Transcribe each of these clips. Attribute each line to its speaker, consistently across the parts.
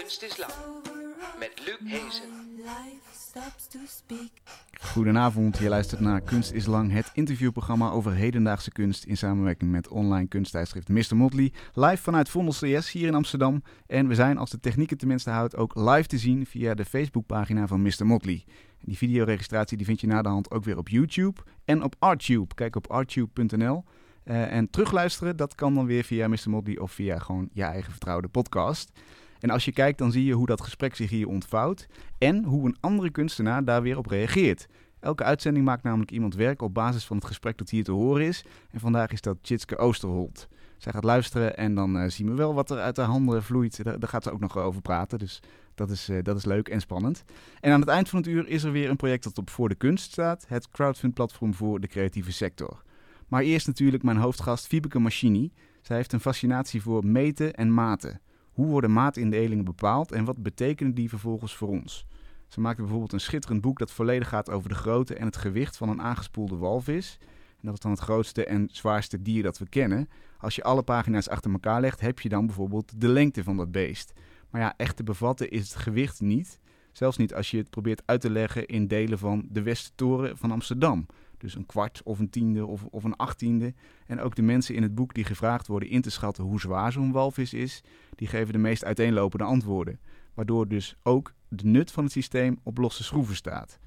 Speaker 1: Kunst is Lang met Luc Hezen.
Speaker 2: Goedenavond, je luistert naar Kunst is Lang, het interviewprogramma over hedendaagse kunst in samenwerking met online kunsttijdschrift Mr. Motley. Live vanuit Vondel CS hier in Amsterdam. En we zijn, als de techniek tenminste houdt, ook live te zien via de Facebookpagina van Mr. Motley. Die videoregistratie die vind je na de hand ook weer op YouTube en op Artube. Kijk op artube.nl. Uh, en terugluisteren, dat kan dan weer via Mr. Motley of via gewoon je eigen vertrouwde podcast. En als je kijkt, dan zie je hoe dat gesprek zich hier ontvouwt en hoe een andere kunstenaar daar weer op reageert. Elke uitzending maakt namelijk iemand werk op basis van het gesprek dat hier te horen is. En vandaag is dat Chitske Oosterholt. Zij gaat luisteren en dan uh, zien we wel wat er uit haar handen vloeit. Daar, gaat ze ook nog over praten, dus dat is, uh, dat is leuk en spannend. En aan het eind van het uur is er weer een project dat op Voor de Kunst staat. Het crowdfund-platform voor de creatieve sector. Maar eerst natuurlijk mijn hoofdgast Fiebeke Machini. Zij heeft een fascinatie voor meten en maten. Hoe worden maatindelingen bepaald en wat betekenen die vervolgens voor ons? Ze maakte bijvoorbeeld een schitterend boek dat volledig gaat over de grootte en het gewicht van een aangespoelde walvis. En dat is dan het grootste en zwaarste dier dat we kennen. Als je alle pagina's achter elkaar legt, heb je dan bijvoorbeeld de lengte van dat beest. Maar ja, echt te bevatten is het gewicht niet. Zelfs niet als je het probeert uit te leggen in delen van de Westertoren van Amsterdam. Dus een kwart of een tiende of, of een achttiende. En ook de mensen in het boek die gevraagd worden in te schatten hoe zwaar zo'n walvis is, die geven de meest uiteenlopende antwoorden. Waardoor dus ook de nut van het systeem op losse schroeven staat.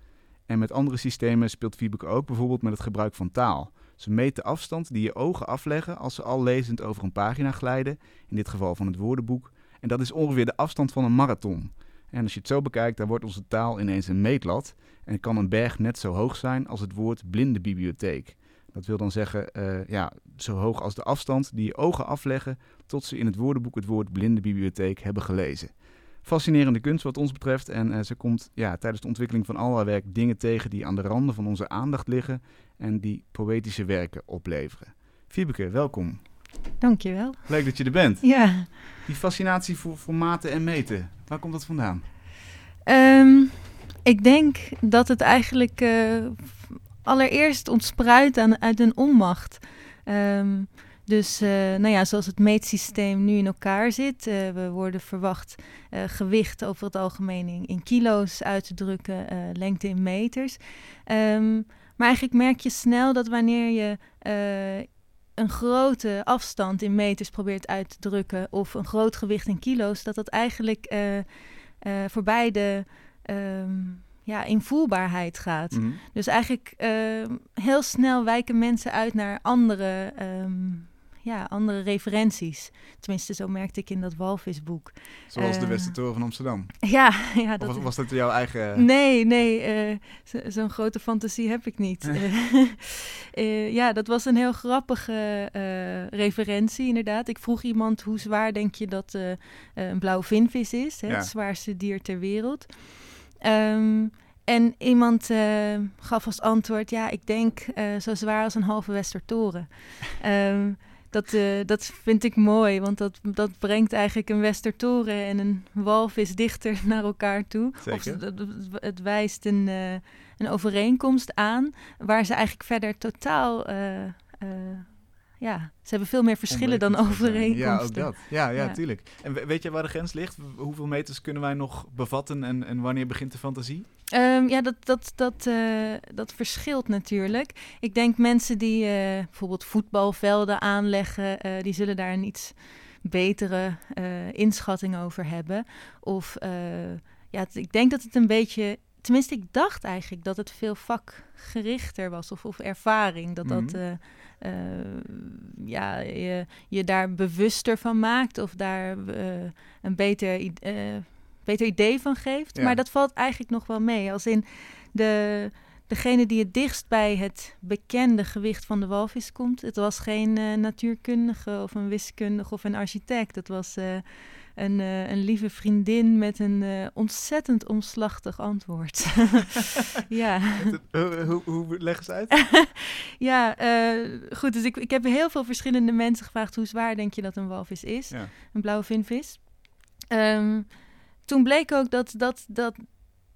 Speaker 2: En met andere systemen speelt Fiebeke ook bijvoorbeeld met het gebruik van taal. Ze meet de afstand die je ogen afleggen als ze al lezend over een pagina glijden, in dit geval van het woordenboek. En dat is ongeveer de afstand van een marathon. En als je het zo bekijkt, dan wordt onze taal ineens een meetlat. En kan een berg net zo hoog zijn als het woord blinde bibliotheek. Dat wil dan zeggen, uh, ja, zo hoog als de afstand die je ogen afleggen tot ze in het woordenboek het woord blinde bibliotheek hebben gelezen. Fascinerende kunst wat ons betreft en uh, ze komt ja, tijdens de ontwikkeling van al haar werk dingen tegen die aan de randen van onze aandacht liggen en die poëtische werken opleveren. Fiebeke, welkom.
Speaker 3: Dankjewel.
Speaker 2: Leuk dat je er bent.
Speaker 3: Ja.
Speaker 2: Die fascinatie voor, voor maten en meten, waar komt dat vandaan?
Speaker 3: Um, ik denk dat het eigenlijk uh, allereerst ontspruit aan, uit een onmacht. Um, dus uh, nou ja, zoals het meetsysteem nu in elkaar zit, uh, we worden verwacht gewicht over het algemeen in, kilo's uit te drukken, lengte in meters. Um, maar eigenlijk merk je snel dat wanneer je een grote afstand in meters probeert uit te drukken of een groot gewicht in kilo's, dat dat eigenlijk uh, uh, voorbij de um, ja, invoelbaarheid gaat.
Speaker 2: Mhm.
Speaker 3: Dus eigenlijk uh, heel snel wijken mensen uit naar andere, um, ja, andere referenties. Tenminste, zo merkte ik in dat walvisboek.
Speaker 2: Zoals de
Speaker 3: Eh,
Speaker 2: Westertoren van Amsterdam.
Speaker 3: Ja, ja
Speaker 2: Of
Speaker 3: dat
Speaker 2: was, was dat jouw eigen...
Speaker 3: Nee, nee, eh, zo- zo'n grote fantasie heb ik niet. Eh, eh, ja, dat was een heel grappige eh, referentie, inderdaad. Ik vroeg iemand hoe zwaar denk je dat eh, eh, een blauwe vinvis is, hè,
Speaker 2: Ja.
Speaker 3: het zwaarste dier ter wereld. Ehm, en iemand eh, gaf als antwoord, ja, ik denk eh, zo zwaar als een halve Westertoren. Ehm, dat, eh, dat vind ik mooi, want dat, dat brengt eigenlijk een Westertoren en een walvis dichter naar elkaar toe. Of
Speaker 2: Zeker.
Speaker 3: het, het- het wijst een, eh, een overeenkomst aan, waar ze eigenlijk verder totaal... eh, ja, ze hebben veel meer verschillen dan overeenkomsten.
Speaker 2: Ja, ook dat. Ja, ja,
Speaker 3: Ja.
Speaker 2: tuurlijk. En we- weet je waar de grens ligt? Hoeveel meters kunnen wij nog bevatten en, en wanneer begint de fantasie?
Speaker 3: Ehm, ja, dat, dat, dat, eh, dat verschilt natuurlijk. Ik denk mensen die eh, bijvoorbeeld voetbalvelden aanleggen, eh, die zullen daar een iets betere inschatting over hebben. Of ja, ik denk dat het een beetje. Tenminste, ik dacht eigenlijk dat het veel vakgerichter was of, of ervaring. Dat dat
Speaker 2: Mhm.
Speaker 3: Eh, ja, je, je daar bewuster van maakt of daar eh, een beter, eh, beter idee van geeft.
Speaker 2: Ja.
Speaker 3: Maar dat valt eigenlijk nog wel mee. Als in de, degene die het dichtst bij het bekende gewicht van de walvis komt. Het was geen natuurkundige of een wiskundige of een architect. Het was een, eh, een lieve vriendin met een eh, ontzettend omslachtig antwoord. ja.
Speaker 2: hoe, hoe, hoe leg eens uit?
Speaker 3: Ja, eh, goed. Dus ik, ik heb heel veel verschillende mensen gevraagd: hoe zwaar denk je dat een walvis is?
Speaker 2: Ja.
Speaker 3: Een blauwe vinvis. Ehm, toen bleek ook dat, dat, dat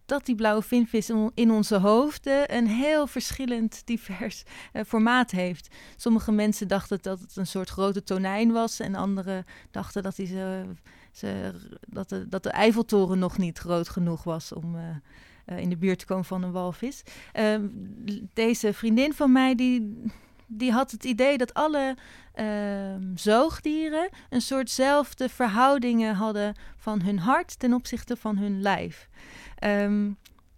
Speaker 3: dat die blauwe vinvis in, onze hoofden een heel verschillend divers eh, formaat heeft. Sommige mensen dachten dat het een soort grote tonijn was en anderen dachten dat, die ze, ze, dat, de, dat de Eiffeltoren nog niet groot genoeg was om... eh, eh, in de buurt te komen van een walvis. Ehm, deze vriendin van mij, die, die had het idee dat alle ehm, zoogdieren een soortzelfde verhoudingen hadden van hun hart ten opzichte van hun lijf. Ehm,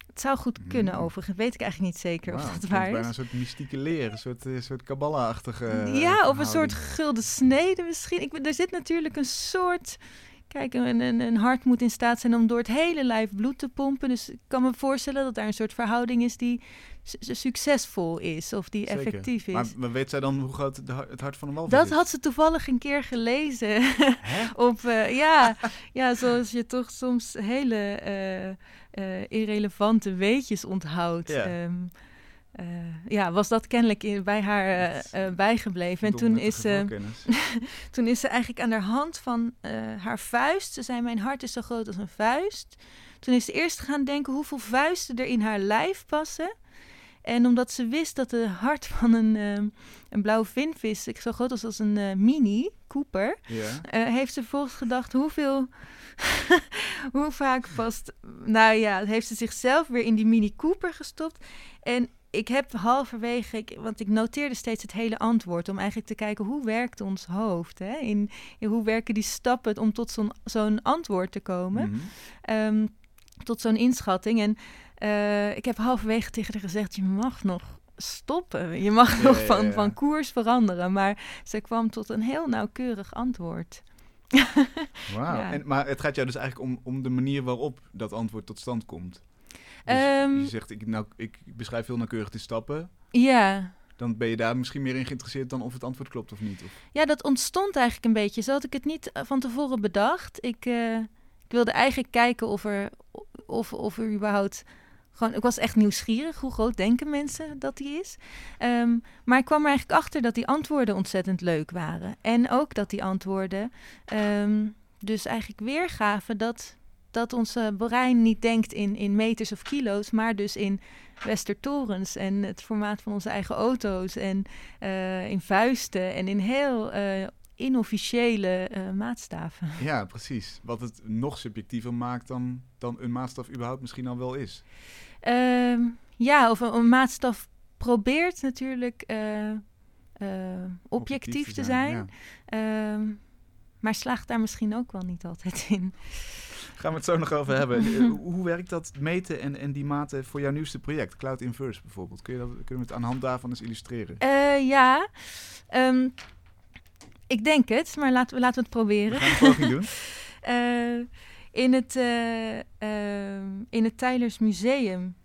Speaker 3: het zou goed kunnen
Speaker 2: Hmm.
Speaker 3: overigens, weet ik eigenlijk niet zeker of
Speaker 2: het
Speaker 3: dat waar
Speaker 2: bijna
Speaker 3: is.
Speaker 2: een soort mystieke leer, een soort, een soort kabbala-achtige eh,
Speaker 3: ja, of een soort gulden snede misschien. Ik, er zit natuurlijk een soort... Kijk, een, een, een hart moet in staat zijn om door het hele lijf bloed te pompen. Dus ik kan me voorstellen dat daar een soort verhouding is die su- succesvol is of die
Speaker 2: Zeker.
Speaker 3: effectief is.
Speaker 2: Maar, maar weet zij dan hoe groot het hart van een walvis
Speaker 3: Dat
Speaker 2: is?
Speaker 3: had ze toevallig een keer gelezen. Op, eh, ja, ja, zoals je toch soms hele eh, eh, irrelevante weetjes onthoudt.
Speaker 2: Ja.
Speaker 3: Ehm, eh, ja, was dat kennelijk in, bij haar eh, eh, bijgebleven. En toen is, ze, toen is ze eigenlijk aan de hand van haar vuist... Ze zei, mijn hart is zo groot als een vuist. Toen is ze eerst gaan denken hoeveel vuisten er in haar lijf passen... En omdat ze wist dat het hart van een, ehm, een blauwe vinvis zo groot was als een mini, Cooper, heeft ze volgens gedacht hoeveel, hoe vaak past, nou ja, heeft ze zichzelf weer in die mini Cooper gestopt. En ik heb halverwege, ik, want ik noteerde steeds het hele antwoord om eigenlijk te kijken hoe werkt ons hoofd, hè? In, in hoe werken die stappen om tot zo'n zo'n antwoord te komen ehm, tot zo'n inschatting. En eh, ik heb halverwege tegen haar gezegd: je mag nog stoppen. Je mag
Speaker 2: Ja,
Speaker 3: nog van,
Speaker 2: ja.
Speaker 3: van koers veranderen. Maar ze kwam tot een heel nauwkeurig antwoord.
Speaker 2: Wauw. Maar het gaat jou dus eigenlijk om, om de manier waarop dat antwoord tot stand komt. Dus
Speaker 3: Ehm,
Speaker 2: je zegt, ik, nou, ik beschrijf heel nauwkeurig de stappen.
Speaker 3: Ja.
Speaker 2: Dan ben je daar misschien meer in geïnteresseerd dan of het antwoord klopt of niet. Of...
Speaker 3: ja, dat ontstond eigenlijk een beetje. Zo had ik het niet eh, van tevoren bedacht. Ik, eh, ik wilde eigenlijk kijken of er, of, of er überhaupt. Gewoon, ik was echt nieuwsgierig. Hoe groot denken mensen dat die is? Ehm, maar ik kwam er eigenlijk achter dat die antwoorden ontzettend leuk waren. En ook dat die antwoorden ehm, dus eigenlijk weergaven dat, dat onze brein niet denkt in, in meters of kilo's, maar dus in westertorens en het formaat van onze eigen auto's en eh, in vuisten en in heel eh, inofficiële eh, maatstaven.
Speaker 2: Ja, precies. Wat het nog subjectiever maakt dan, dan een maatstaf überhaupt misschien al wel is.
Speaker 3: Ehm, ja, of een, een maatstaf probeert natuurlijk eh, eh, objectief, te zijn,
Speaker 2: ja.
Speaker 3: Ehm, maar slaagt daar misschien ook wel niet altijd in.
Speaker 2: Gaan we het zo nog over hebben. Eh, Hoe werkt dat meten en, en die maten voor jouw nieuwste project? Cloud Inverse bijvoorbeeld. Kun je dat, kunnen we het aan de hand daarvan eens illustreren?
Speaker 3: Eh, ja, Ehm, ik denk het, maar laten we, laten we het
Speaker 2: We
Speaker 3: proberen.
Speaker 2: gaan een poging doen.
Speaker 3: Eh, in, het, eh, ehm, in het Tylers Museum.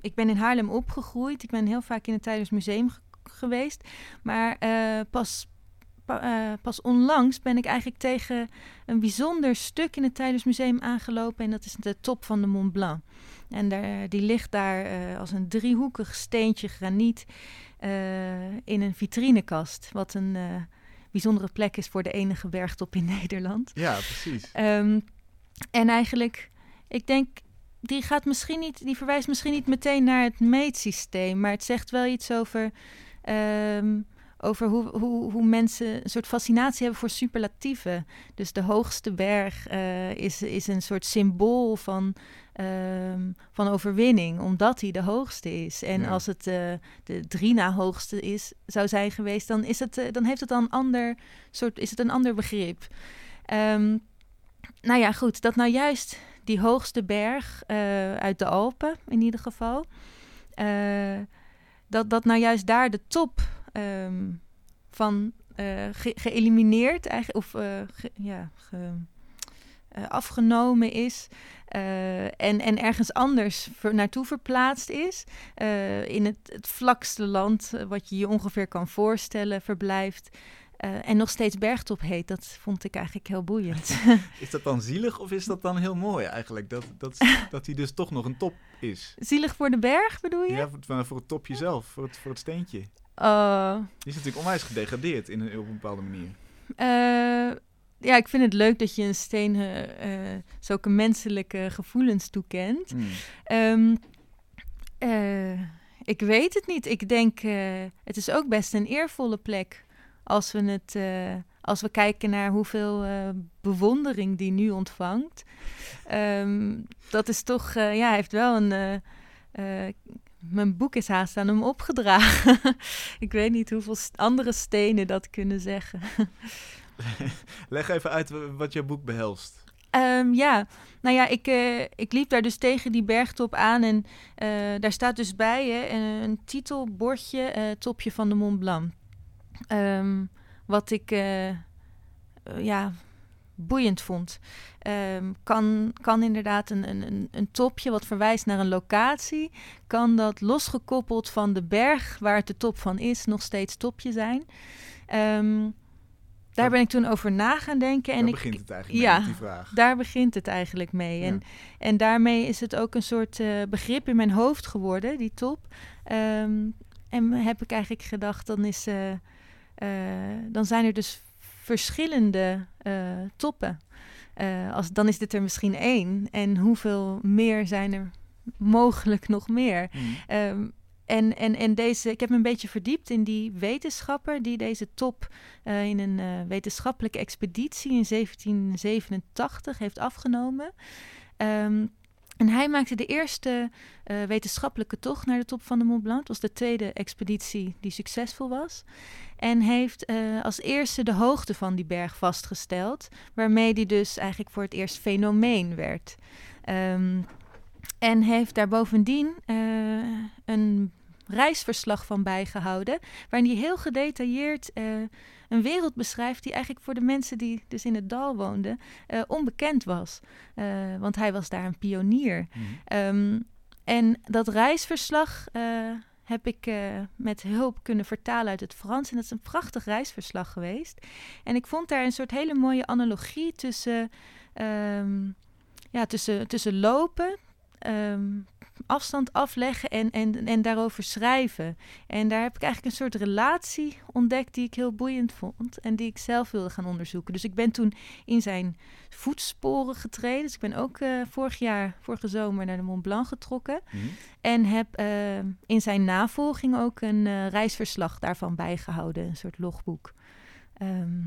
Speaker 3: ik ben in Haarlem opgegroeid. Ik ben heel vaak in het Tylers Museum ge- geweest. Maar pas, eh, pas onlangs ben ik eigenlijk tegen een bijzonder stuk in het Tylers Museum aangelopen. En dat is de top van de Mont Blanc. En daar, die ligt daar eh, als een driehoekig steentje graniet eh, in een vitrinekast. Wat een bijzondere plek is voor de enige bergtop in Nederland.
Speaker 2: Ja, precies.
Speaker 3: Ehm, en eigenlijk, ik denk, die gaat misschien niet, die verwijst misschien niet meteen naar het meetsysteem, maar het zegt wel iets over, ehm, over hoe, hoe, hoe mensen een soort fascinatie hebben voor superlatieven. Dus de hoogste berg eh, is, is een soort symbool van, ehm, van overwinning, omdat hij de hoogste is. En
Speaker 2: Ja.
Speaker 3: als het eh, de drie na hoogste is, zou zijn geweest, dan, is het, eh, dan heeft het dan een ander soort, is het een ander begrip. Ehm, nou ja, goed, dat nou juist die hoogste berg uit de Alpen, in ieder geval, dat, dat nou juist daar de top ehm, van eh, ge- geëlimineerd, eigenlijk, of eh, ge- ja, ge- eh, afgenomen is. en, en ergens anders ver, naartoe verplaatst is. in het, het vlakste land, wat je je ongeveer kan voorstellen, verblijft. en nog steeds bergtop heet. Dat vond ik eigenlijk heel boeiend.
Speaker 2: Is dat dan zielig of is dat dan heel mooi eigenlijk? Dat, dat, dat hij dus toch nog een top is.
Speaker 3: Zielig voor de berg, bedoel je?
Speaker 2: Ja, voor, voor het topje zelf, voor het, voor het steentje.
Speaker 3: Oh,
Speaker 2: Die is natuurlijk onwijs gedegradeerd in een, op een bepaalde manier.
Speaker 3: eh, ja, ik vind het leuk dat je een steen eh, eh, zulke menselijke gevoelens toekent.
Speaker 2: Mm.
Speaker 3: Ehm, eh, ik weet het niet. Ik denk, eh, het is ook best een eervolle plek als we het, eh, als we kijken naar hoeveel eh, bewondering die nu ontvangt. Ehm, dat is toch, eh, ja, hij heeft wel een. eh, eh, mijn boek is haast aan hem opgedragen. ik weet niet hoeveel andere stenen dat kunnen zeggen.
Speaker 2: Leg even uit wat jouw boek behelst.
Speaker 3: Ehm, ja, nou ja, ik, eh, ik liep daar dus tegen die bergtop aan en eh, daar staat dus bij hè, een, een titelbordje, eh, topje van de Mont Blanc. Ehm, wat ik, ja, boeiend vond. Ehm, kan, kan inderdaad een, een, een- topje wat verwijst naar een locatie, kan dat losgekoppeld van de berg waar het de top van is, nog steeds topje zijn. Ehm, daar ben ik toen over na gaan denken. En
Speaker 2: Daar
Speaker 3: ik,
Speaker 2: begint het eigenlijk
Speaker 3: ja,
Speaker 2: mee, met die vraag.
Speaker 3: daar begint het eigenlijk mee.
Speaker 2: Ja.
Speaker 3: En, en daarmee is het ook een soort eh, begrip in mijn hoofd geworden, die top. Ehm, en heb ik eigenlijk gedacht, dan, is, eh, eh, dan zijn er dus verschillende eh, toppen. Eh, als, dan is dit er misschien één. En hoeveel meer zijn er mogelijk nog meer?
Speaker 2: Mm.
Speaker 3: Ehm, en, en, en deze, ik heb me een beetje verdiept in die wetenschapper die deze top eh, in een wetenschappelijke expeditie in 1787 heeft afgenomen. Ehm, en hij maakte de eerste eh, wetenschappelijke tocht naar de top van de Mont Blanc. Het was de tweede expeditie die succesvol was. En heeft eh, als eerste de hoogte van die berg vastgesteld. Waarmee die dus eigenlijk voor het eerst fenomeen werd. Ehm, en heeft daar bovendien eh, een reisverslag van bijgehouden. Waarin hij heel gedetailleerd eh, een wereld beschrijft die eigenlijk voor de mensen die dus in het dal woonden eh, onbekend was. Eh, want hij was daar een pionier.
Speaker 2: Mm.
Speaker 3: Ehm, en dat reisverslag heb ik met hulp kunnen vertalen uit het Frans. En dat is een prachtig reisverslag geweest. En ik vond daar een soort hele mooie analogie tussen, ehm, ja, tussen, tussen lopen, ehm, afstand afleggen en, en, en daarover schrijven. En daar heb ik eigenlijk een soort relatie ontdekt die ik heel boeiend vond en die ik zelf wilde gaan onderzoeken. Dus ik ben toen in zijn voetsporen getreden. Dus ik ben ook eh, vorig jaar, vorige zomer, naar de Mont Blanc getrokken.
Speaker 2: Mm.
Speaker 3: En heb eh, in zijn navolging ook een eh, reisverslag daarvan bijgehouden, een soort logboek. Ehm,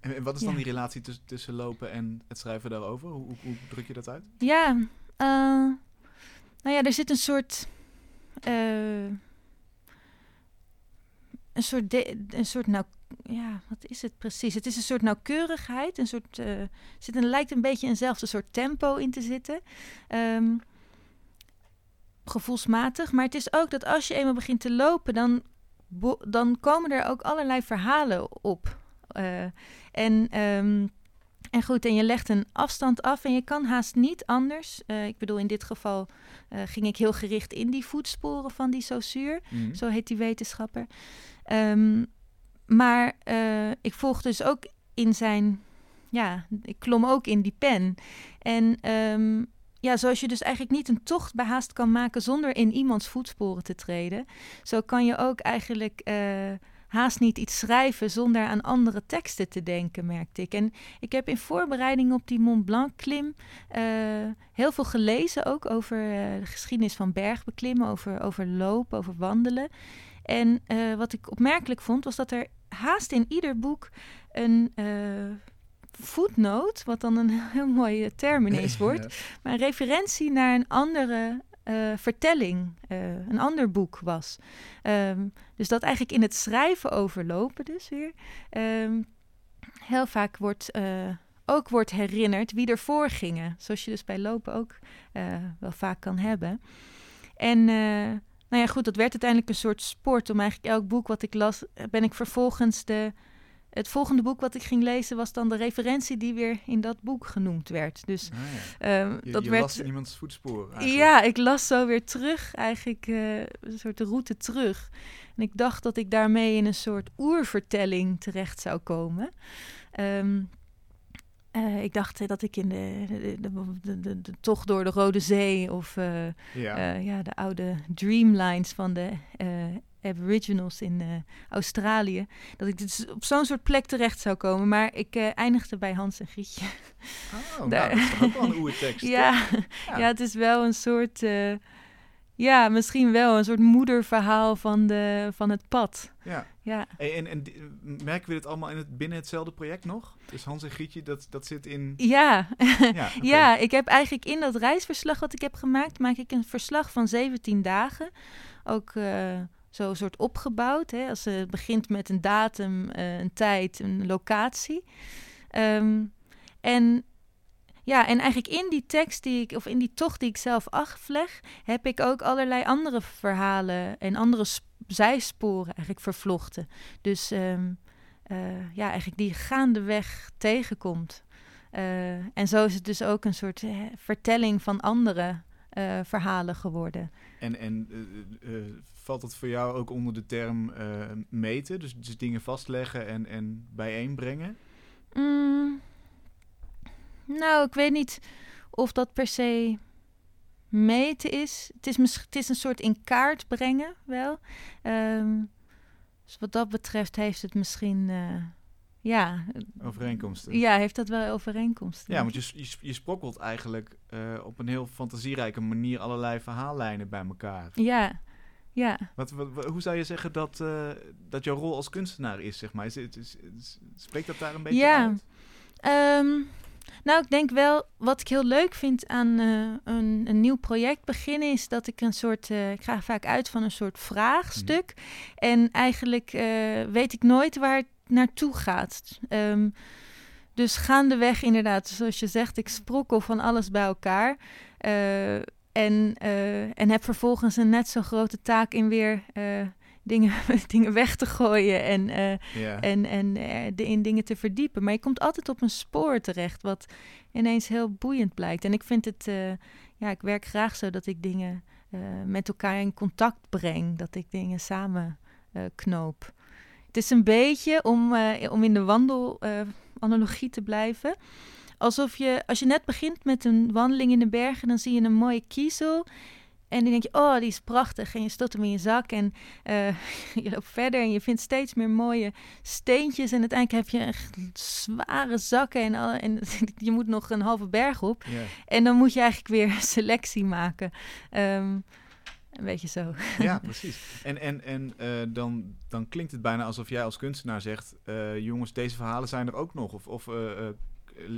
Speaker 2: En wat is dan
Speaker 3: Ja.
Speaker 2: die relatie tussen, tussen lopen en het schrijven daarover? Hoe, hoe, hoe druk je dat uit?
Speaker 3: ja, nou ja, er zit een soort. eh, een soort, een soort nou, ja, wat is het precies? Het is een soort nauwkeurigheid, een soort, eh, zit een, lijkt een beetje eenzelfde soort tempo in te zitten. Ehm, gevoelsmatig, maar het is ook dat als je eenmaal begint te lopen, dan, dan komen er ook allerlei verhalen op. Eh, en, ehm, en goed, en je legt een afstand af en je kan haast niet anders. eh, ik bedoel, in dit geval eh, ging ik heel gericht in die voetsporen van die Saussure.
Speaker 2: Mm.
Speaker 3: Zo heet die wetenschapper. Ehm, maar eh, ik volg dus ook in zijn. Ja, ik klom ook in die pen. En ehm, ja, zoals je dus eigenlijk niet een tocht behaast kan maken zonder in iemands voetsporen te treden. Zo kan je ook eigenlijk haast niet iets schrijven zonder aan andere teksten te denken, merkte ik. En ik heb in voorbereiding op die Mont Blanc klim eh, heel veel gelezen, ook over eh, de geschiedenis van bergbeklimmen, over, over lopen, over wandelen. En eh, wat ik opmerkelijk vond, was dat er haast in ieder boek een voetnoot, wat dan een heel mooie term ineens wordt,
Speaker 2: Ja.
Speaker 3: maar een referentie naar een andere eh, vertelling, eh, een ander boek was. Ehm, dus dat eigenlijk in het schrijven overlopen dus weer, ehm, heel vaak wordt, eh, ook wordt herinnerd wie ervoor gingen. Zoals je dus bij lopen ook wel vaak kan hebben. En nou ja, goed, dat werd uiteindelijk een soort sport. Om eigenlijk elk boek wat ik las, ben ik vervolgens de... Het volgende boek wat ik ging lezen was dan de referentie die weer in dat boek genoemd werd. Dus
Speaker 2: Ah, ja.
Speaker 3: ehm,
Speaker 2: Je,
Speaker 3: dat
Speaker 2: je
Speaker 3: werd...
Speaker 2: las iemands voetsporen eigenlijk.
Speaker 3: Ja, ik las zo weer terug, eigenlijk eh, een soort route terug. En ik dacht dat ik daarmee in een soort oervertelling terecht zou komen. Ehm, eh, ik dacht eh, dat ik in de, de, de, de, tocht door de Rode Zee of eh,
Speaker 2: Ja.
Speaker 3: ja, de oude dreamlines van de Aboriginals in Australië. Dat ik dus op zo'n soort plek terecht zou komen. Maar ik eindigde bij Hans en Grietje.
Speaker 2: oh, nou,
Speaker 3: daar-
Speaker 2: dat is ook wel een oude tekst.
Speaker 3: ja,
Speaker 2: toch?
Speaker 3: ja. het is wel een soort... eh, ja, misschien wel een soort moederverhaal van, de, van het pad.
Speaker 2: ja.
Speaker 3: Ja,
Speaker 2: en, en merken we dit allemaal in het, binnen hetzelfde project nog? Dus Hans en Grietje, dat, dat zit in...
Speaker 3: ja.
Speaker 2: Ja.
Speaker 3: Ja, ik heb eigenlijk in dat reisverslag wat ik heb gemaakt, maak ik een verslag van 17 dagen. Ook eh, zo een soort opgebouwd. Hè? Als het begint met een datum, eh, een tijd, een locatie. Ehm, en ja, en eigenlijk in die tekst die ik, of in die tocht die ik zelf afleg, heb ik ook allerlei andere verhalen en andere sp- zijsporen eigenlijk vervlochten. Dus eh, ja, eigenlijk die gaandeweg tegenkomt. Eh, en zo is het dus ook een soort eh, vertelling van andere verhalen geworden.
Speaker 2: En, en valt dat voor jou ook onder de term meten? Dus, dus dingen vastleggen en, en bijeenbrengen?
Speaker 3: Mm, nou, ik weet niet of dat per se meten is. Het is, het is een soort in kaart brengen wel. Ehm, dus wat dat betreft heeft het misschien... eh, ja,
Speaker 2: Overeenkomsten?
Speaker 3: ja, heeft dat wel overeenkomsten.
Speaker 2: Ja, want je, je, je sprokkelt eigenlijk eh, op een heel fantasierijke manier allerlei verhaallijnen bij elkaar.
Speaker 3: Ja, ja.
Speaker 2: Wat, wat, wat- hoe zou je zeggen dat, eh, dat jouw rol als kunstenaar is, zeg maar? Is, is, is- spreekt dat daar een beetje
Speaker 3: Ja.
Speaker 2: uit?
Speaker 3: Ehm, nou, ik denk wel, wat ik heel leuk vind aan eh, een, een nieuw project beginnen, is dat ik een soort, eh, ik ga vaak uit van een soort vraagstuk. En eigenlijk eh, weet ik nooit waar het naartoe gaat. Ehm, dus gaandeweg inderdaad, zoals je zegt, ik sprokkel van alles bij elkaar. En, en heb vervolgens een net zo grote taak in weer dingen, dingen weg te gooien en... eh, en, en eh, de, in dingen te verdiepen. Maar je komt altijd op een spoor terecht, wat ineens heel boeiend blijkt. En ik vind het, eh, ja, ik werk graag zo dat ik dingen met elkaar in contact breng, dat ik dingen samen knoop. Het is een beetje, om, om in de wandelanalogie te blijven, alsof je, als je net begint met een wandeling in de bergen, dan zie je een mooie kiezel. En dan denk je, oh, die is prachtig. En je stopt hem in je zak en eh, je loopt verder en je vindt steeds meer mooie steentjes. En uiteindelijk heb je echt zware zakken en, alle, en je moet nog een halve berg op. En dan moet je eigenlijk weer selectie maken. Ehm, een beetje zo.
Speaker 2: Ja, precies. En, en, en eh, dan, dan klinkt het bijna alsof jij als kunstenaar zegt... eh, jongens, deze verhalen zijn er ook nog. Of, of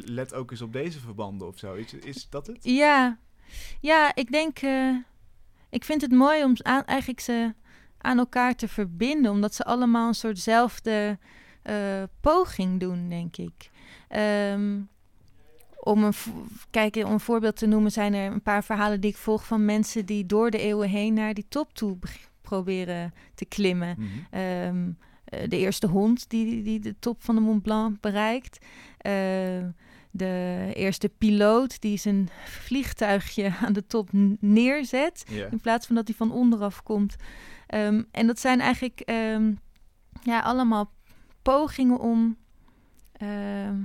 Speaker 2: let ook eens op deze verbanden of zo. Is, is dat het?
Speaker 3: Ja, ja ik denk... ik vind het mooi om aan, eigenlijk ze aan elkaar te verbinden. Omdat ze allemaal een soortzelfde eh poging doen, denk ik. Ehm, om een, kijk, om een voorbeeld te noemen, zijn er een paar verhalen die ik volg van mensen die door de eeuwen heen naar die top toe proberen te klimmen.
Speaker 2: Mhm.
Speaker 3: Ehm, eh, de eerste hond die, die de top van de Mont Blanc bereikt. Ehm, de eerste piloot die zijn vliegtuigje aan de top neerzet. In plaats van dat hij van onderaf komt. Ehm, en dat zijn eigenlijk ehm, ja, allemaal pogingen om, ehm,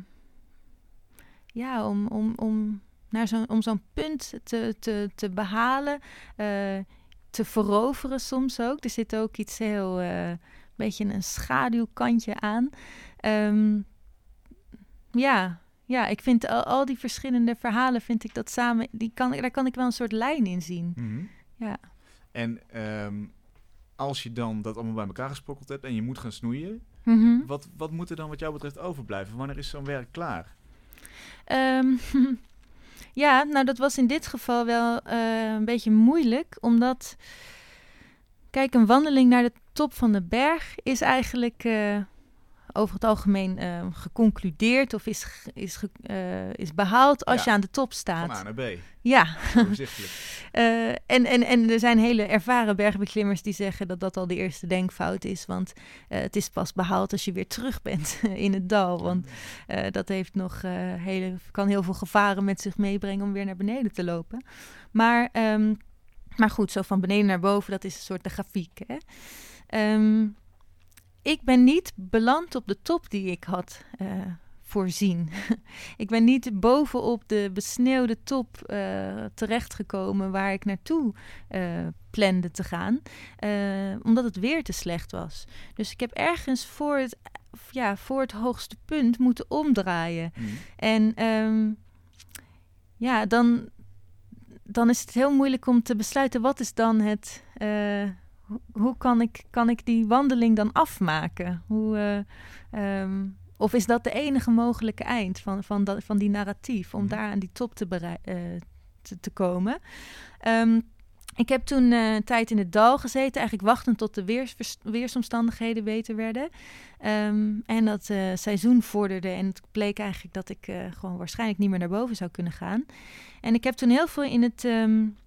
Speaker 3: ja, om, om, om, naar zo'n om zo'n punt te, te, te behalen. eh, te veroveren soms ook. Er zit ook iets heel, eh beetje een schaduwkantje aan. Ja, ja, ik vind al, al die verschillende verhalen, vind ik dat samen, die kan, daar kan ik wel een soort lijn in zien.
Speaker 2: Mhm.
Speaker 3: Ja.
Speaker 2: En ehm, als je dan dat allemaal bij elkaar gesprokkeld hebt en je moet gaan snoeien...
Speaker 3: Mhm.
Speaker 2: Wat, wat moet er dan wat jou betreft overblijven? Wanneer is zo'n werk klaar?
Speaker 3: Ehm, ja, nou dat was in dit geval wel eh, een beetje moeilijk, omdat, kijk, een wandeling naar de top van de berg is eigenlijk eh, over het algemeen eh, geconcludeerd of is, is, eh, is behaald als
Speaker 2: Ja.
Speaker 3: je aan de top
Speaker 2: Van
Speaker 3: staat.
Speaker 2: A naar B.
Speaker 3: Ja. Eh, en, en, en er zijn hele ervaren bergbeklimmers die zeggen dat dat al de eerste denkfout is. Want eh, het is pas behaald als je weer terug bent in het dal. Want dat heeft nog, hele, kan heel veel gevaren met zich meebrengen om weer naar beneden te lopen. Maar, ehm, maar goed, zo van beneden naar boven, dat is een soort de grafiek. Hè? Ehm, ik ben niet beland op de top die ik had eh, voorzien. ik ben niet bovenop de besneeuwde top uh, terechtgekomen waar ik naartoe uh, plande te gaan, omdat het weer te slecht was. Dus ik heb ergens voor het, ja, voor het hoogste punt moeten omdraaien.
Speaker 2: Mhm.
Speaker 3: En um, ja, dan, dan is het heel moeilijk om te besluiten wat is dan het. Hoe kan ik, kan ik die wandeling dan afmaken? Hoe, uh, um, of is dat de enige mogelijke eind van, van, dat, van die narratief, om mm. daar aan die top te, uh, te, te, komen? Um, ik heb toen uh, een tijd in het dal gezeten, eigenlijk wachtend tot de weers, weersomstandigheden beter werden. Um, en dat uh, seizoen vorderde en het bleek eigenlijk dat ik uh, gewoon waarschijnlijk niet meer naar boven zou kunnen gaan. En ik heb toen heel veel in het um,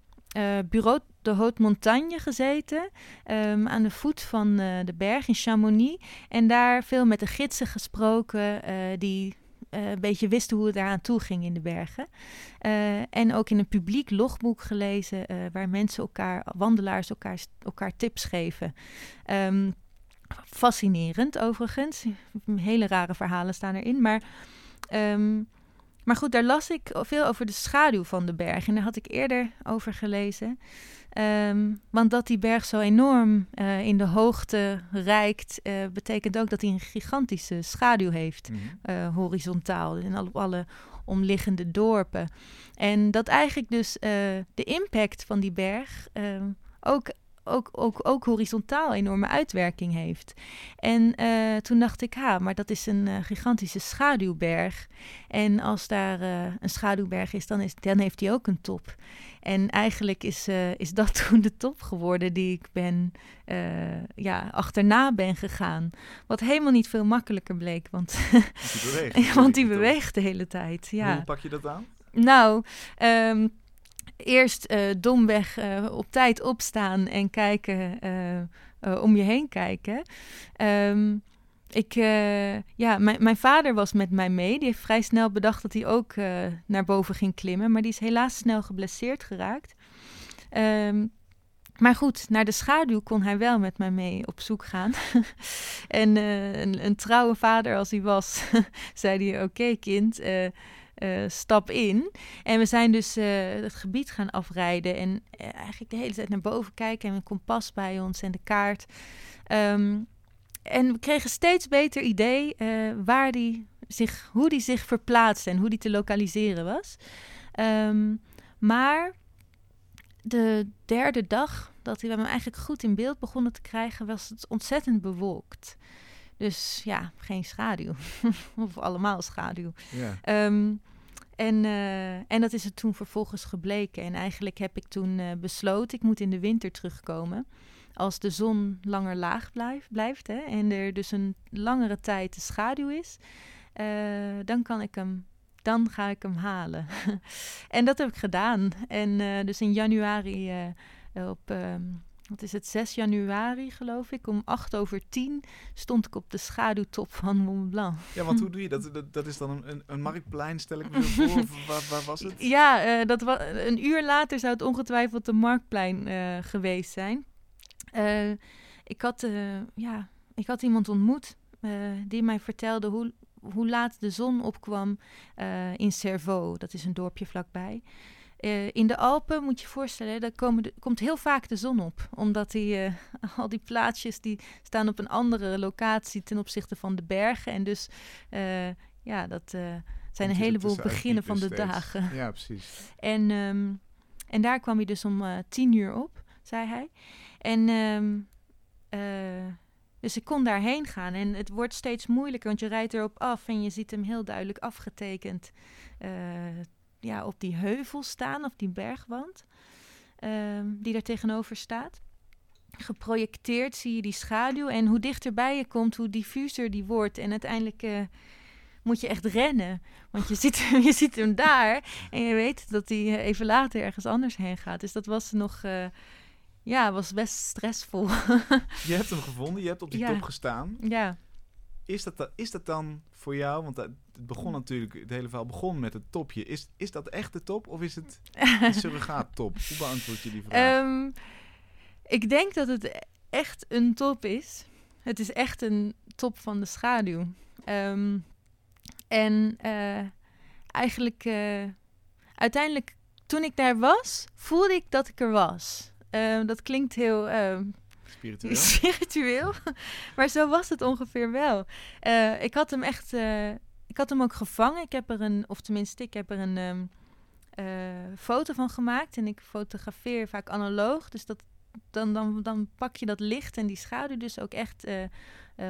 Speaker 3: bureau de Haute Montagne gezeten, um, aan de voet van de berg in Chamonix. En daar veel met de gidsen gesproken die uh, een beetje wisten hoe het eraan toe ging in de bergen. En ook in een publiek logboek gelezen waar mensen elkaar, wandelaars elkaar, elkaar tips geven. Um, fascinerend overigens. Hele rare verhalen staan erin. Maar, um, maar goed, daar las ik veel over de schaduw van de berg. En daar had ik eerder over gelezen. Um, want dat die berg zo enorm uh, in de hoogte reikt, uh, betekent ook dat hij een gigantische schaduw heeft, mm -hmm. uh, horizontaal, in alle, alle, omliggende dorpen. En dat eigenlijk dus de impact van die berg ehm, ook ook, ook, ook horizontaal enorme uitwerking heeft. En toen dacht ik, ha, maar dat is een gigantische schaduwberg. En als daar een schaduwberg is dan, is, dan heeft hij ook een top. En eigenlijk is, is dat toen de top geworden die ik ben, ja, achterna ben gegaan. Wat helemaal niet veel makkelijker bleek, want,
Speaker 2: die beweegt,
Speaker 3: want die beweegt de hele tijd. Ja.
Speaker 2: Hoe pak je dat aan?
Speaker 3: Nou, um, eerst uh, domweg op tijd opstaan en kijken, om je heen kijken. Um, ik, ja, mijn, mijn vader was met mij mee. Die heeft vrij snel bedacht dat hij ook naar boven ging klimmen. Maar die is helaas snel geblesseerd geraakt. Um, maar goed, naar de schaduw kon hij wel met mij mee op zoek gaan. en een, een, trouwe vader als hij was, zei hij: Oké, kind. Stap in. En we zijn dus het gebied gaan afrijden en eigenlijk de hele tijd naar boven kijken en een kompas bij ons en de kaart. Um, en we kregen steeds beter idee waar die zich, hoe die zich verplaatste en hoe die te lokaliseren was. Um, maar de derde dag dat we hem eigenlijk goed in beeld begonnen te krijgen, was het ontzettend bewolkt. Dus ja, geen schaduw. of allemaal schaduw.
Speaker 2: Ja.
Speaker 3: Um, en, uh, en dat is het toen vervolgens gebleken. En eigenlijk heb ik toen uh, besloten, ik moet in de winter terugkomen. Als de zon langer laag blijf, blijft hè, en er dus een langere tijd de schaduw is, uh, dan kan ik hem, dan ga ik hem halen. en dat heb ik gedaan. En dus in januari op wat is het, 6 januari geloof ik, om 8 over 10 stond ik op de schaduwtop van Mont Blanc.
Speaker 2: Ja, want hoe doe je dat? Dat, dat is dan een, een marktplein, stel ik me voor, of waar, waar, was het?
Speaker 3: Ja, dat was, een uur later zou het ongetwijfeld een marktplein geweest zijn. Uh, ik, had, ja, ik had iemand ontmoet die mij vertelde hoe, hoe laat de zon opkwam in Cerveau, dat is een dorpje vlakbij. In de Alpen moet je je voorstellen, daar komen de, komt heel vaak de zon op. Omdat die, al die plaatsjes die staan op een andere locatie ten opzichte van de bergen. En dus ja, dat zijn een heleboel beginnen van de
Speaker 2: steeds.
Speaker 3: dagen.
Speaker 2: Ja, precies.
Speaker 3: En, um, en daar kwam hij dus om tien uur op, zei hij. En um, dus ik kon daarheen gaan. En het wordt steeds moeilijker, want je rijdt erop af en je ziet hem heel duidelijk afgetekend ja, op die heuvel staan, of die bergwand, um, die daar tegenover staat. Geprojecteerd zie je die schaduw. En hoe dichterbij je komt, hoe diffuser die wordt. En uiteindelijk uh, moet je echt rennen. Want je ziet, je ziet hem daar. En je weet dat hij even later ergens anders heen gaat. Dus dat was nog. Ja, was best stressvol.
Speaker 2: je hebt hem gevonden, je hebt op die
Speaker 3: Ja.
Speaker 2: top gestaan.
Speaker 3: ja.
Speaker 2: Is dat, da- is dat dan voor jou, want het begon natuurlijk, het hele verhaal begon met het topje. Is, is dat echt de top of is het een surrogaat top? Hoe beantwoord je die vraag?
Speaker 3: Ehm, ik denk dat het echt een top is. Het is echt een top van de schaduw. Ehm, En uh, eigenlijk, uh, uiteindelijk, toen ik daar was, voelde ik dat ik er was. Uh, dat klinkt heel
Speaker 2: spiritueel.
Speaker 3: spiritueel, maar zo was het ongeveer wel. ik had hem echt, ik had hem ook gevangen. Ik heb er een, of tenminste, ik heb er een um, foto van gemaakt. En ik fotografeer vaak analoog, dus dat dan, dan, dan pak je dat licht en die schaduw dus ook echt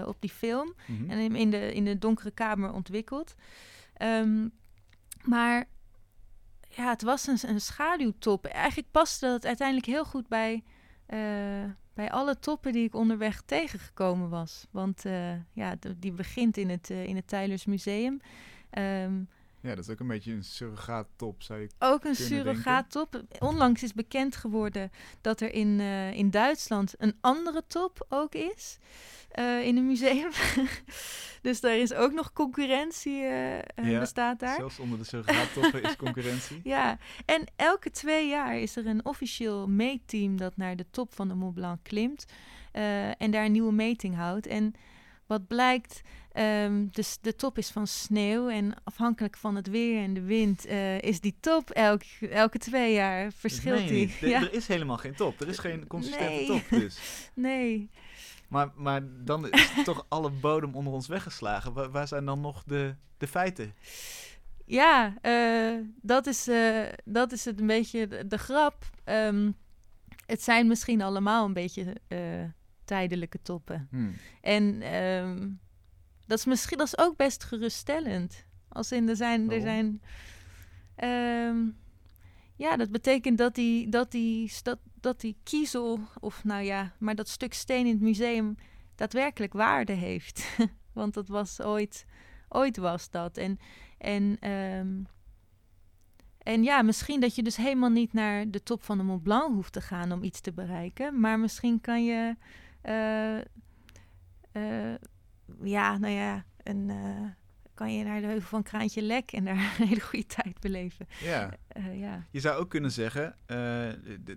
Speaker 3: op die film.
Speaker 2: Mhm.
Speaker 3: En in de, in de donkere kamer ontwikkeld. Maar ja, het was een, een schaduwtop. Eigenlijk paste dat uiteindelijk heel goed bij, uh, bij alle toppen die ik onderweg tegengekomen was. Want ja, die begint in het, in het Tylers Museum. Um,
Speaker 2: ja, dat is ook een beetje een surrogaattop, zou je
Speaker 3: Ook een surrogaattop. Onlangs is bekend geworden dat er in, uh, in Duitsland een andere top ook is. Uh, in een museum. dus daar is ook nog concurrentie uh,
Speaker 2: ja,
Speaker 3: bestaat daar.
Speaker 2: Zelfs onder de surrogaattoppen is concurrentie.
Speaker 3: Ja, en elke twee jaar is er een officieel meetteam dat naar de top van de Mont Blanc klimt. en daar een nieuwe meting houdt. En wat blijkt, um, dus de top is van sneeuw en afhankelijk van het weer en de wind uh, is die top elk, elke twee jaar verschilt die.
Speaker 2: Nee, ja. Er is helemaal geen top. Er is geen consistente
Speaker 3: nee.
Speaker 2: top dus.
Speaker 3: nee.
Speaker 2: Maar, maar dan is toch alle bodem onder ons weggeslagen. Waar, waar zijn dan nog de, de feiten?
Speaker 3: Ja, uh, dat, is, uh, dat is het een beetje de, de grap. Um, het zijn misschien allemaal een beetje tijdelijke toppen.
Speaker 2: Hmm.
Speaker 3: En um, dat is misschien dat is ook best geruststellend. Als in er zijn, er zijn. Um, ja, dat betekent dat die, dat, die, dat, dat die kiezel, of nou ja, maar dat stuk steen in het museum daadwerkelijk waarde heeft. Want dat was ooit, ooit was dat. En, en, um, en ja, misschien dat je dus helemaal niet naar de top van de Mont Blanc hoeft te gaan om iets te bereiken. Maar misschien kan je ja, nou ja, en uh, kan je naar de heuvel van Kraantje Lek en daar een hele goede tijd beleven.
Speaker 2: Ja.
Speaker 3: ja.
Speaker 2: Je zou ook kunnen zeggen,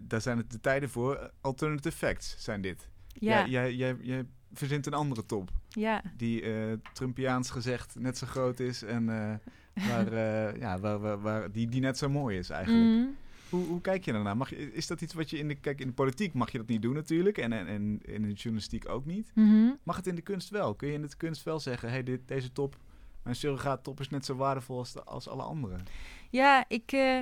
Speaker 2: daar zijn het de tijden voor, alternative facts zijn dit.
Speaker 3: Ja.
Speaker 2: Jij, jij, jij verzint een andere top.
Speaker 3: Ja.
Speaker 2: Die Trumpiaans gezegd net zo groot is en waar, ja, waar, waar, waar, die, die net zo mooi is eigenlijk.
Speaker 3: Mm.
Speaker 2: Hoe, hoe kijk je daarnaar? Mag je, is dat iets wat je in de, kijk, in de politiek mag je dat niet doen natuurlijk. En, en, en in de journalistiek ook niet.
Speaker 3: Mm -hmm.
Speaker 2: Mag het in de kunst wel? Kun je in de kunst wel zeggen, hey, dit, deze top, mijn surrogaat top is net zo waardevol als, de, als alle anderen?
Speaker 3: Ja, ik, uh,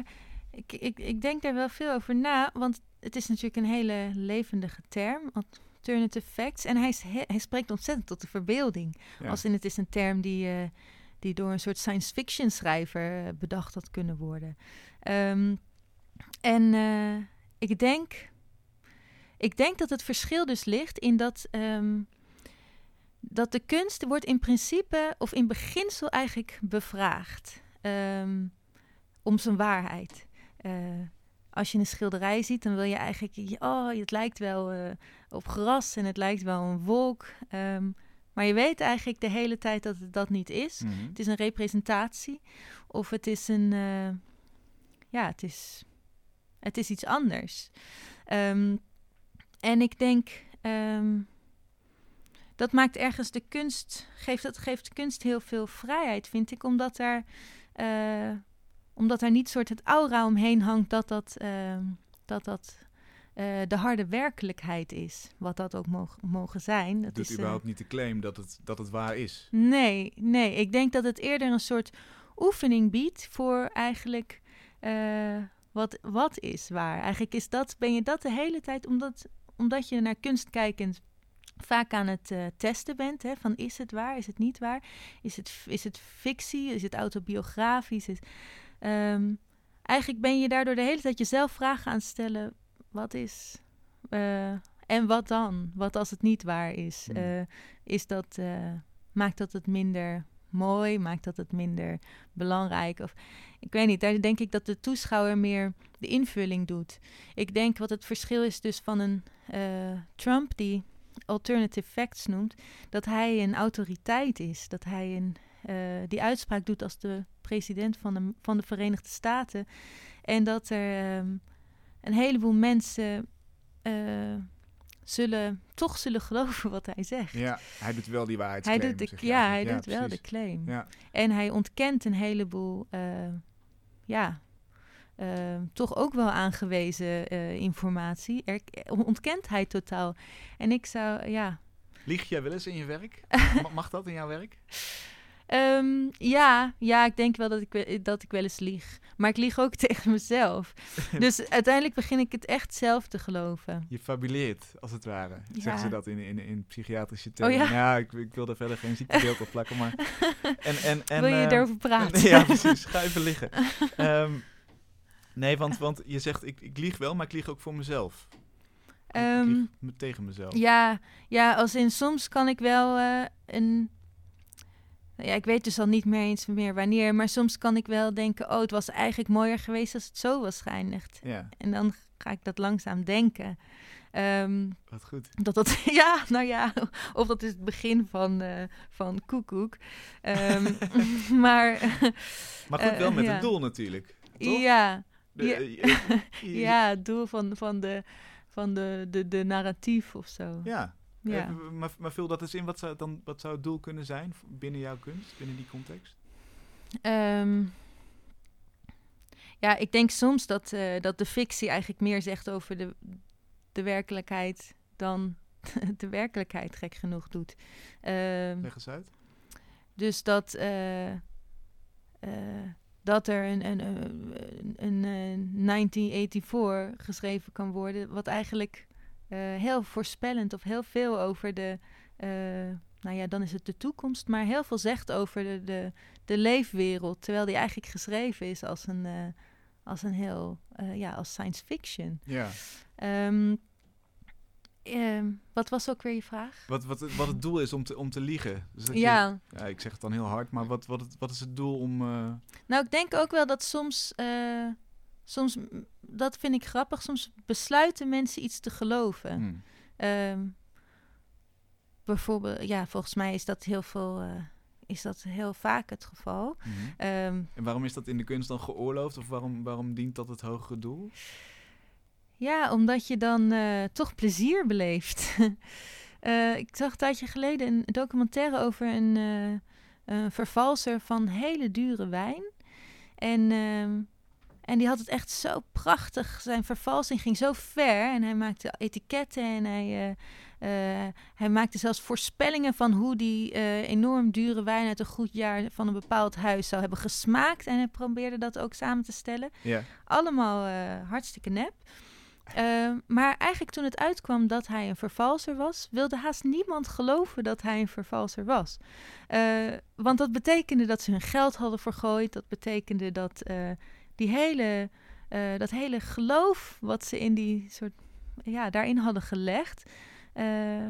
Speaker 3: ik, ik, ik denk daar wel veel over na. Want het is natuurlijk een hele levendige term. Alternative facts. En hij, hij spreekt ontzettend tot de verbeelding.
Speaker 2: Ja.
Speaker 3: Als in het is een term die... Uh, die door een soort science fiction schrijver uh, bedacht had kunnen worden. Um, en uh, ik denk, ik denk dat het verschil dus ligt in dat, um, dat de kunst wordt in principe of in beginsel eigenlijk bevraagd um, om zijn waarheid. Uh, als je een schilderij ziet, dan wil je eigenlijk, oh, het lijkt wel uh, op gras en het lijkt wel een wolk. Um, maar je weet eigenlijk de hele tijd dat het dat niet is.
Speaker 2: Mm -hmm.
Speaker 3: Het is een representatie of het is een, uh, ja, het is het is iets anders. Um, en ik denk, um, dat maakt ergens de kunst, geeft, dat geeft de kunst heel veel vrijheid, vind ik, omdat er, uh, omdat er niet soort het aura omheen hangt dat dat, uh, dat, dat uh, de harde werkelijkheid is, wat dat ook mogen, mogen zijn. Dat
Speaker 2: doet
Speaker 3: is
Speaker 2: überhaupt niet de claim dat het, dat het waar is.
Speaker 3: Nee, nee, ik denk dat het eerder een soort oefening biedt voor eigenlijk wat, wat is waar? Eigenlijk is dat, ben je dat de hele tijd, omdat, omdat je naar kunst kijkend vaak aan het uh, testen bent. Hè, van is het waar, is het niet waar? Is het, is het fictie, is het autobiografisch? Is, um, eigenlijk ben je daardoor de hele tijd jezelf vragen aan stellen. Wat is... Uh, en wat dan? Wat als het niet waar is?
Speaker 2: Hmm.
Speaker 3: Uh, is dat, maakt dat het minder mooi? Maakt dat het minder belangrijk? Of ik weet niet, daar denk ik dat de toeschouwer meer de invulling doet. Ik denk wat het verschil is dus van een uh, Trump die alternative facts noemt, dat hij een autoriteit is, dat hij een, uh, die uitspraak doet als de president van de, van de Verenigde Staten en dat er um, een heleboel mensen uh, zullen toch zullen geloven wat hij zegt.
Speaker 2: Ja, hij doet wel die waarheid.
Speaker 3: hij doet de, ja, hij doet wel de claim.
Speaker 2: Ja.
Speaker 3: En hij ontkent een heleboel, eh, ja, eh, toch ook wel aangewezen eh, informatie. Er, ontkent hij totaal. En ik zou, ja.
Speaker 2: Lieg jij wel eens in je werk? Ma- Mag dat in jouw werk?
Speaker 3: Ehm, ja, ja, ik denk wel dat ik, dat ik wel eens lieg. Maar ik lieg ook tegen mezelf. dus uiteindelijk begin ik het echt zelf te geloven.
Speaker 2: Je fabuleert, als het ware.
Speaker 3: Ja.
Speaker 2: Zeggen ze dat in, in, in psychiatrische
Speaker 3: Oh,
Speaker 2: termen.
Speaker 3: ja?
Speaker 2: ik, ik wil daar verder geen ziektebeeld op plakken, maar... En, en, en,
Speaker 3: Wil je
Speaker 2: ehm,
Speaker 3: erover praten?
Speaker 2: ja, precies. Ga even liggen. Ehm, nee, want, want je zegt, ik, ik lieg wel, maar ik lieg ook voor mezelf. Ik- ik lieg tegen mezelf.
Speaker 3: Ja, ja, als in soms kan ik wel eh, een. Ja, ik weet dus al niet meer eens meer wanneer, maar soms kan ik wel denken: oh, het was eigenlijk mooier geweest als het zo was geëindigd.
Speaker 2: Ja,
Speaker 3: En dan ga ik dat langzaam denken. Ehm,
Speaker 2: wat goed.
Speaker 3: dat dat, ja, nou ja, of dat is het begin van, eh van Koekoek. Ehm, maar
Speaker 2: Maar goed, wel
Speaker 3: Eh,
Speaker 2: met
Speaker 3: ja.
Speaker 2: een doel natuurlijk. Toch?
Speaker 3: ja,
Speaker 2: De-
Speaker 3: ja.
Speaker 2: eh,
Speaker 3: ja, het doel van, van, de, van de, de, de narratief of zo.
Speaker 2: Ja,
Speaker 3: Ja.
Speaker 2: Eh, maar, maar vul dat eens in. Wat zou, het dan, wat zou het doel kunnen zijn binnen jouw kunst, binnen die context?
Speaker 3: Ehm, ja, ik denk soms dat, eh, dat de fictie eigenlijk meer zegt over de, de werkelijkheid dan de werkelijkheid gek genoeg doet.
Speaker 2: Leg eens uit.
Speaker 3: dus dat, eh, dat er een, een, een, een, eh, 1984 geschreven kan worden, wat eigenlijk heel voorspellend of heel veel over de, eh, nou ja, dan is het de toekomst, maar heel veel zegt over de, de, de leefwereld, terwijl die eigenlijk geschreven is als een, eh, als een heel, eh, ja, als science fiction.
Speaker 2: Ja.
Speaker 3: Ehm, ehm, wat was ook weer je vraag?
Speaker 2: Wat, wat, het- wat het doel is om te, om te liegen. Dus dat je-
Speaker 3: Ja.
Speaker 2: ik zeg het dan heel hard, maar wat, wat, het, wat is het doel om... eh,
Speaker 3: Nou, ik denk ook wel dat soms, eh, soms, dat vind ik grappig, soms besluiten mensen iets te geloven.
Speaker 2: hmm.
Speaker 3: Ehm, bijvoorbeeld, ja, volgens mij is dat heel veel, eh, is dat heel vaak het geval.
Speaker 2: Mhm.
Speaker 3: Ehm,
Speaker 2: En waarom is dat in de kunst dan geoorloofd? Of waarom, waarom dient dat het hogere doel?
Speaker 3: ja, omdat je dan eh, toch plezier beleeft. Eh, ik zag een tijdje geleden een documentaire over een, een vervalser van hele dure wijn. En, ehm, en die had het echt zo prachtig. Zijn vervalsing ging zo ver. En hij maakte etiketten en hij, eh, eh, hij maakte zelfs voorspellingen van hoe die eh, enorm dure wijn uit een goed jaar van een bepaald huis zou hebben gesmaakt. En hij probeerde dat ook samen te stellen.
Speaker 2: Ja.
Speaker 3: Allemaal hartstikke nep. Eh, maar eigenlijk toen het uitkwam dat hij een vervalser was, wilde haast niemand geloven dat hij een vervalser was. Want dat betekende dat ze hun geld hadden vergooid. Dat betekende dat die hele, eh, dat hele geloof wat ze in die soort, ja, daarin hadden gelegd, eh,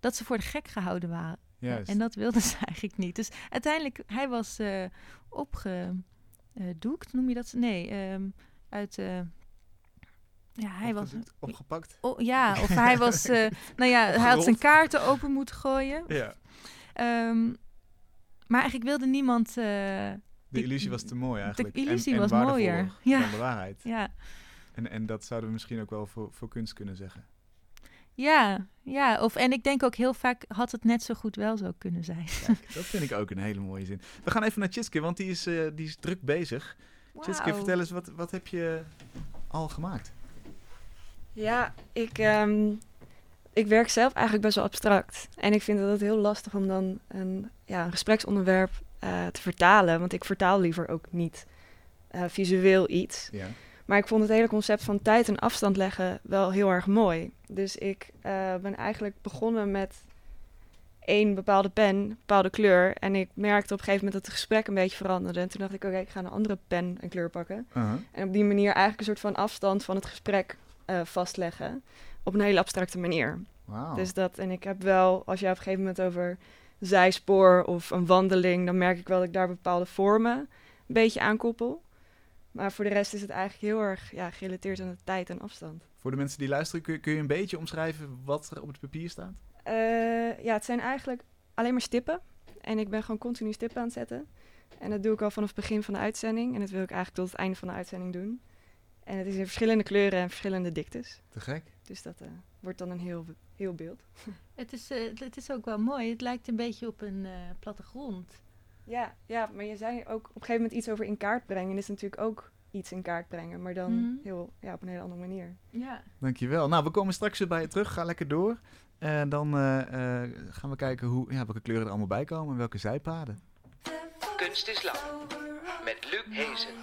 Speaker 3: dat ze voor de gek gehouden waren.
Speaker 2: Juist.
Speaker 3: En dat wilden ze eigenlijk niet. Dus uiteindelijk, hij was eh opgedoekt, noem je dat? Nee, ehm, uit... ja, hij was...
Speaker 2: Opgepakt?
Speaker 3: Oh, ja, of hij was... nou ja, hij had zijn kaarten open moeten gooien.
Speaker 2: Ja.
Speaker 3: Ehm, maar eigenlijk wilde niemand...
Speaker 2: De illusie was te mooi eigenlijk.
Speaker 3: de illusie
Speaker 2: en, en
Speaker 3: was mooier. Ja.
Speaker 2: dan de waarheid.
Speaker 3: ja,
Speaker 2: En, en dat zouden we misschien ook wel voor, voor kunst kunnen zeggen.
Speaker 3: ja, ja. Of, en ik denk ook heel vaak had het net zo goed wel zo kunnen zijn.
Speaker 2: Kijk, dat vind ik ook een hele mooie zin. We gaan even naar Tjitske, want die is, eh, die is druk bezig. Tjitske,
Speaker 3: Wauw.
Speaker 2: vertel eens, wat, wat heb je al gemaakt?
Speaker 4: Ja, ik, ehm, ik werk zelf eigenlijk best wel abstract. En ik vind het heel lastig om dan een, ja, een gespreksonderwerp eh, te vertalen. Want ik vertaal liever ook niet eh, visueel iets.
Speaker 2: Ja.
Speaker 4: Maar ik vond het hele concept van tijd en afstand leggen wel heel erg mooi. Dus ik eh, ben eigenlijk begonnen met één bepaalde pen, een bepaalde kleur. En ik merkte op een gegeven moment dat het gesprek een beetje veranderde. En toen dacht ik, oké, ik ga een andere pen en kleur pakken. En op die manier eigenlijk een soort van afstand van het gesprek vastleggen. Op een hele abstracte manier.
Speaker 2: Wauw.
Speaker 4: Dus dat, en ik heb wel, als je op een gegeven moment over zijspoor of een wandeling, dan merk ik wel dat ik daar bepaalde vormen een beetje aan koppel. Maar voor de rest is het eigenlijk heel erg ja, gerelateerd aan de tijd en afstand.
Speaker 2: Voor de mensen die luisteren, kun, kun je een beetje omschrijven wat er op het papier staat?
Speaker 4: Eh, ja, het zijn eigenlijk alleen maar stippen. En ik ben gewoon continu stippen aan het zetten. En dat doe ik al vanaf het begin van de uitzending. En dat wil ik eigenlijk tot het einde van de uitzending doen. En het is in verschillende kleuren en verschillende diktes.
Speaker 2: Te gek.
Speaker 4: Dus dat eh, wordt dan een heel, heel beeld.
Speaker 3: Het is, eh, het is ook wel mooi. Het lijkt een beetje op een eh, plattegrond.
Speaker 4: Ja, ja, maar je zei ook op een gegeven moment iets over in kaart brengen. is natuurlijk ook iets in kaart brengen, maar dan
Speaker 3: Mhm.
Speaker 4: heel, ja, op een hele andere manier.
Speaker 3: Ja.
Speaker 2: Dankjewel. Nou, we komen straks weer bij je terug. Ga lekker door. En dan eh, eh, gaan we kijken hoe, ja, welke kleuren er allemaal bij komen en welke zijpaden.
Speaker 1: Kunst is lang. Met Luc Hezen.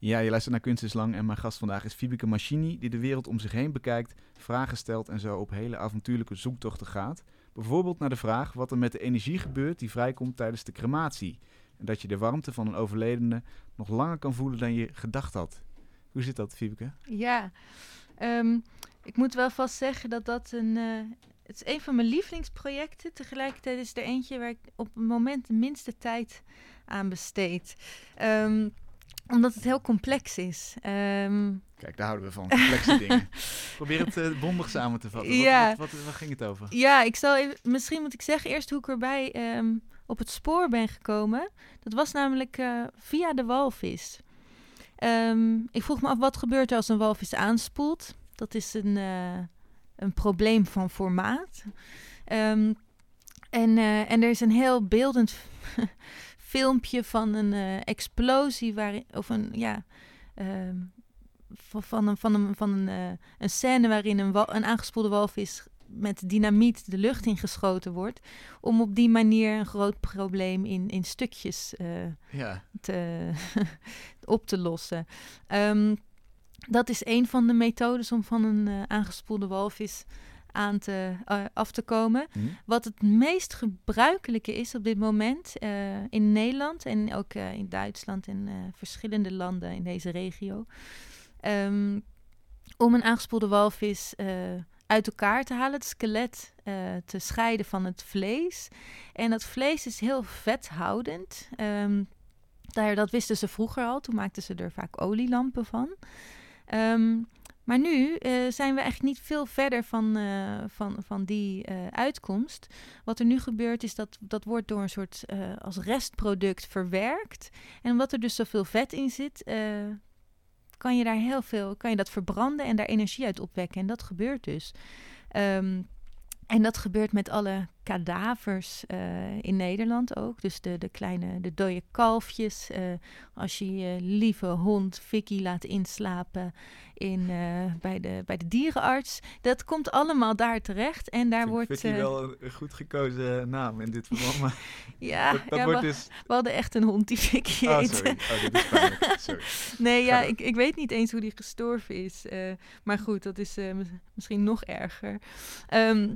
Speaker 2: Ja, je luistert naar Kunst is Lang en mijn gast vandaag is Fibeke Machini, die de wereld om zich heen bekijkt, vragen stelt en zo op hele avontuurlijke zoektochten gaat. Bijvoorbeeld naar de vraag wat er met de energie gebeurt die vrijkomt tijdens de crematie. En dat je de warmte van een overledene nog langer kan voelen dan je gedacht had. Hoe zit dat, Fibeke?
Speaker 3: Ja, ehm, ik moet wel vast zeggen dat dat een. eh, het is een van mijn lievelingsprojecten. Tegelijkertijd is er eentje waar ik op het moment de minste tijd aan besteed. Ehm, omdat het heel complex is. Ehm,
Speaker 2: Kijk, daar houden we van. Complexe dingen. Probeer het eh, bondig samen te vatten. Wat,
Speaker 3: Ja.
Speaker 2: wat, wat, waar ging het over?
Speaker 3: ja, ik zal even, misschien moet ik zeggen eerst hoe ik erbij ehm, op het spoor ben gekomen. Dat was namelijk eh, via de walvis. Ehm, ik vroeg me af wat gebeurt er als een walvis aanspoelt. Dat is een, eh, een probleem van formaat. En, en er is een heel beeldend filmpje van een eh, explosie waarin, of een ja, ehm, van, van een, van een, van een, eh, een scène waarin een, wal, een aangespoelde walvis met dynamiet de lucht ingeschoten wordt. Om op die manier een groot probleem in, in stukjes eh,
Speaker 2: Ja,
Speaker 3: te, op te lossen. Ehm, dat is een van de methodes om van een aangespoelde walvis aan te, eh, af te komen.
Speaker 2: Hm?
Speaker 3: Wat het meest gebruikelijke is op dit moment eh, in Nederland en ook eh, in Duitsland en verschillende landen in deze regio. ehm, om een aangespoelde walvis uit elkaar te halen, het skelet te scheiden van het vlees. En dat vlees is heel vethoudend. Ehm, daar, dat wisten ze vroeger al, toen maakten ze er vaak olielampen van. Ehm, maar nu eh, zijn we echt niet veel verder van, eh, van, van die eh, uitkomst. Wat er nu gebeurt is dat dat wordt door een soort als restproduct verwerkt. En omdat er dus zoveel vet in zit, kan je daar heel veel, kan je dat verbranden en daar energie uit opwekken. En dat gebeurt dus. Ehm, en dat gebeurt met alle kadavers eh, in Nederland ook. Dus de, de kleine, de dode kalfjes. eh, als je je lieve hond Vicky laat inslapen in, eh, bij, de, bij de dierenarts. Dat komt allemaal daar terecht. En daar wordt... Eh,
Speaker 2: wel een, goed gekozen naam in dit verband.
Speaker 3: Ja,
Speaker 2: dat, dat
Speaker 3: ja,
Speaker 2: wordt
Speaker 3: we,
Speaker 2: dus...
Speaker 3: we hadden echt een hond die Vicky
Speaker 2: Oh, sorry. Oh, dit is pijnlijk. Sorry.
Speaker 3: Nee, ja, ik, ik weet niet eens hoe die gestorven is. maar goed, dat is mis- misschien nog erger. Ehm,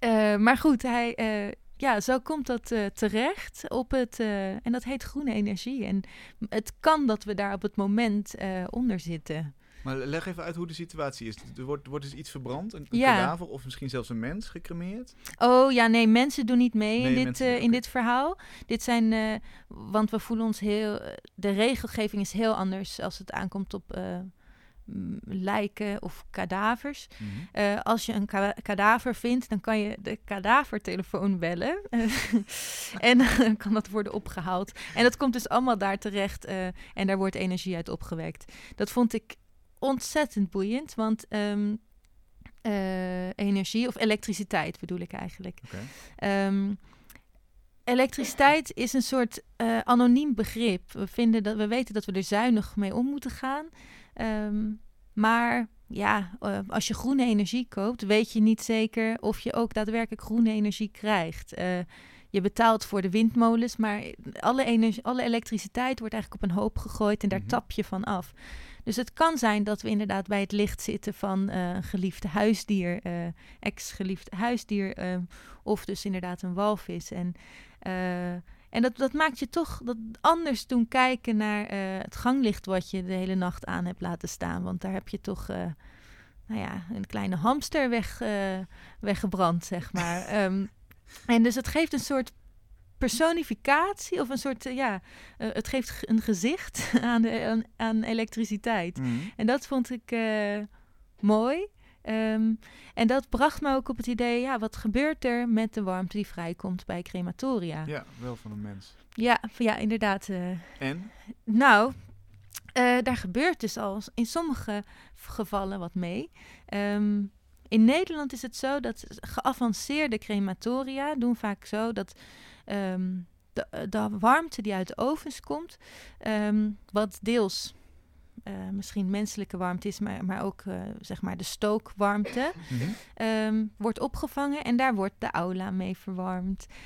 Speaker 3: eh, maar goed, hij, eh, ja, zo komt dat eh, terecht op het. en dat heet groene energie. En het kan dat we daar op het moment onder zitten.
Speaker 2: Maar leg even uit hoe de situatie is. Er wordt, wordt dus iets verbrand, een, een
Speaker 3: Ja.
Speaker 2: kadaver of misschien zelfs een mens gecremeerd.
Speaker 3: Oh ja, nee, mensen doen niet mee
Speaker 2: Nee,
Speaker 3: in, dit, in dit verhaal. Dit zijn, want we voelen ons heel. de regelgeving is heel anders als het aankomt op lijken of kadavers. Eh, als je een ka- kadaver vindt, dan kan je de kadavertelefoon bellen. en dan kan dat worden opgehaald. En dat komt dus allemaal daar terecht eh, en daar wordt energie uit opgewekt. Dat vond ik ontzettend boeiend, want ehm, eh, energie, of elektriciteit bedoel ik eigenlijk. Ehm, elektriciteit is een soort anoniem begrip. We, vinden dat, we weten dat we er zuinig mee om moeten gaan. Ehm, maar ja, eh, als je groene energie koopt, weet je niet zeker of je ook daadwerkelijk groene energie krijgt. Eh, je betaalt voor de windmolens, maar alle, energie, alle elektriciteit wordt eigenlijk op een hoop gegooid en daar
Speaker 2: Mhm.
Speaker 3: tap je van af. Dus het kan zijn dat we inderdaad bij het licht zitten van eh, een geliefde huisdier, eh, ex-geliefd huisdier, eh, of dus inderdaad een walvis. En, en dat, dat maakt je toch dat anders doen kijken naar eh, het ganglicht wat je de hele nacht aan hebt laten staan. Want daar heb je toch, eh, nou ja, een kleine hamster weg, eh, weggebrand, zeg maar. Ehm, en dus het geeft een soort personificatie of een soort, ja, het geeft een gezicht aan, de, aan, aan elektriciteit.
Speaker 2: Mhm.
Speaker 3: En dat vond ik mooi. Ehm, en dat bracht me ook op het idee, ja, wat gebeurt er met de warmte die vrijkomt bij crematoria? Ja,
Speaker 2: wel van een mens.
Speaker 3: ja, ja inderdaad. eh.
Speaker 2: En?
Speaker 3: nou, Eh, daar gebeurt dus al in sommige gevallen wat mee. Ehm, in Nederland is het zo dat geavanceerde crematoria doen vaak zo dat ehm, de, de, warmte die uit de ovens komt, um, wat deels uh, misschien menselijke warmte is, maar, maar ook uh, zeg maar de stookwarmte, mm -hmm. um, wordt opgevangen en daar wordt de aula mee verwarmd, uh,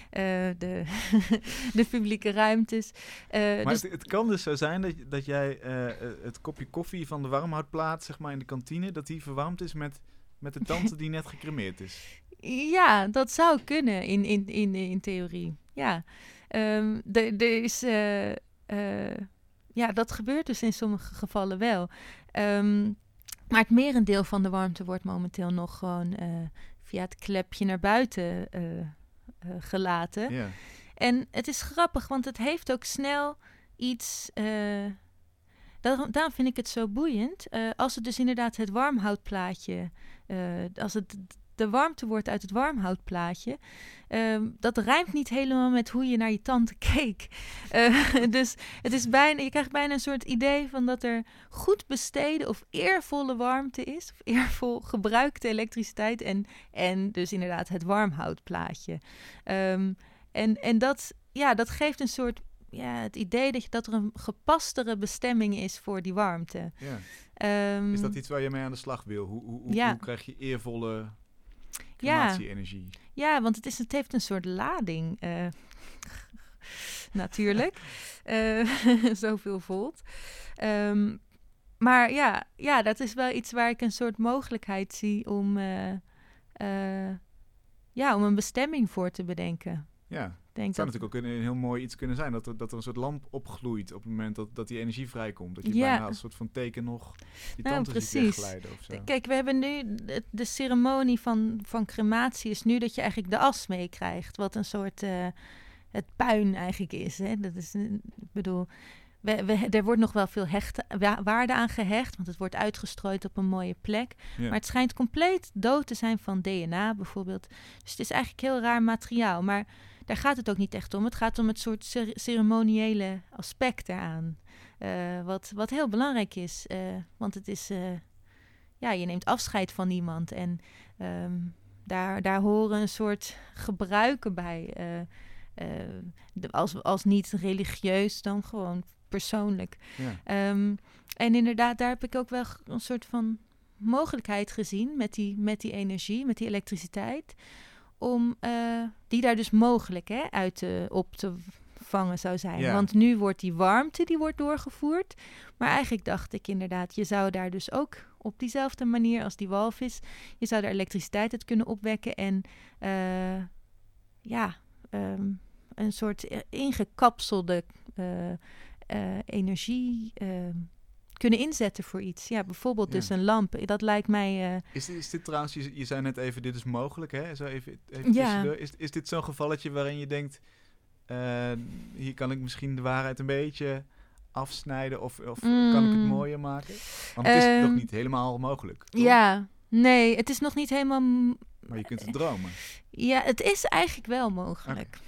Speaker 3: de, de publieke ruimtes.
Speaker 2: maar dus het, het, kan dus zo zijn dat, dat jij het kopje koffie van de warmhoutplaat, zeg maar in de kantine, dat die verwarmd is met, met de tante die net gecremeerd is.
Speaker 3: Ja, dat zou kunnen in, in, in, in theorie. Ja, um, er is ja, dat gebeurt dus in sommige gevallen wel. Um, maar het merendeel van de warmte wordt momenteel nog gewoon uh, via het klepje naar buiten uh, uh, gelaten.
Speaker 2: Yeah.
Speaker 3: En het is grappig, want het heeft ook snel iets. Daarom, daarom, vind ik het zo boeiend. als het dus inderdaad het warmhoutplaatje, als het de warmte wordt uit het warmhoutplaatje. Uh, dat rijmt niet helemaal met hoe je naar je tante keek. Uh, dus het is bijna, je krijgt bijna een soort idee van dat er goed besteden of eervolle warmte is. Of eervol gebruikte elektriciteit. En, en dus inderdaad het warmhoutplaatje. Um, en, en dat, ja, dat geeft een soort ja, het idee dat, je, dat er een gepastere bestemming is voor die warmte.
Speaker 2: Ja. Um, is dat iets waar je mee aan de slag wil? Hoe, hoe, hoe,
Speaker 3: ja.
Speaker 2: hoe krijg je eervolle
Speaker 3: ja. Ja, want het, is, het heeft een soort lading. Uh, natuurlijk. uh, zoveel volt. Um, maar ja, ja, dat is wel iets waar ik een soort mogelijkheid zie om, uh, ja, om een bestemming voor te bedenken.
Speaker 2: Ja, denk het zou dat... natuurlijk ook een, een, heel mooi iets kunnen zijn. Dat er, dat er een soort lamp opgloeit op het moment dat, dat die energie vrijkomt. Dat je
Speaker 3: ja.
Speaker 2: bijna als een soort van teken nog die
Speaker 3: nou,
Speaker 2: tante
Speaker 3: precies.
Speaker 2: ziet of zo.
Speaker 3: Kijk, we hebben nu... De, de, ceremonie van, van crematie is nu dat je eigenlijk de as meekrijgt. Wat een soort... Uh, het puin eigenlijk is. Hè? Dat is, ik bedoel... We, we, er wordt nog wel veel hechte, waarde aan gehecht, want het wordt uitgestrooid op een mooie plek.
Speaker 2: Ja.
Speaker 3: Maar het schijnt compleet dood te zijn van DNA bijvoorbeeld. Dus het is eigenlijk heel raar materiaal. Maar daar gaat het ook niet echt om. Het gaat om het soort cer ceremoniële aspect eraan. Uh, wat, wat heel belangrijk is. Uh, want het is, uh, ja, je neemt afscheid van iemand. En um, daar, daar horen een soort gebruiken bij. De, als, als niet religieus, dan gewoon persoonlijk.
Speaker 2: Ja.
Speaker 3: Um, en inderdaad, daar heb ik ook wel een soort van mogelijkheid gezien met die, met die energie, met die elektriciteit om uh, die daar dus mogelijk hè, uit te, op te vangen zou zijn.
Speaker 2: Ja.
Speaker 3: Want nu wordt die warmte die wordt doorgevoerd. Maar eigenlijk dacht ik inderdaad, je zou daar dus ook op diezelfde manier als die walvis, je zou daar elektriciteit uit kunnen opwekken en uh, ja, um, een soort ingekapselde uh, energie kunnen inzetten voor iets. Ja, bijvoorbeeld
Speaker 2: Ja.
Speaker 3: dus een lamp. Dat lijkt mij... Uh,
Speaker 2: Is dit, is dit trouwens, je, je zei net even, dit is mogelijk, hè? Zo even, even
Speaker 3: Ja.
Speaker 2: tussendoor. Is, is dit zo'n gevalletje waarin je denkt, eh, hier kan ik misschien de waarheid een beetje afsnijden of, of
Speaker 3: Mm.
Speaker 2: kan ik het mooier maken? Want het is
Speaker 3: Ehm,
Speaker 2: nog niet helemaal mogelijk, toch?
Speaker 3: ja, nee, het is nog niet helemaal...
Speaker 2: Maar je kunt het dromen.
Speaker 3: Ja, het is eigenlijk wel mogelijk.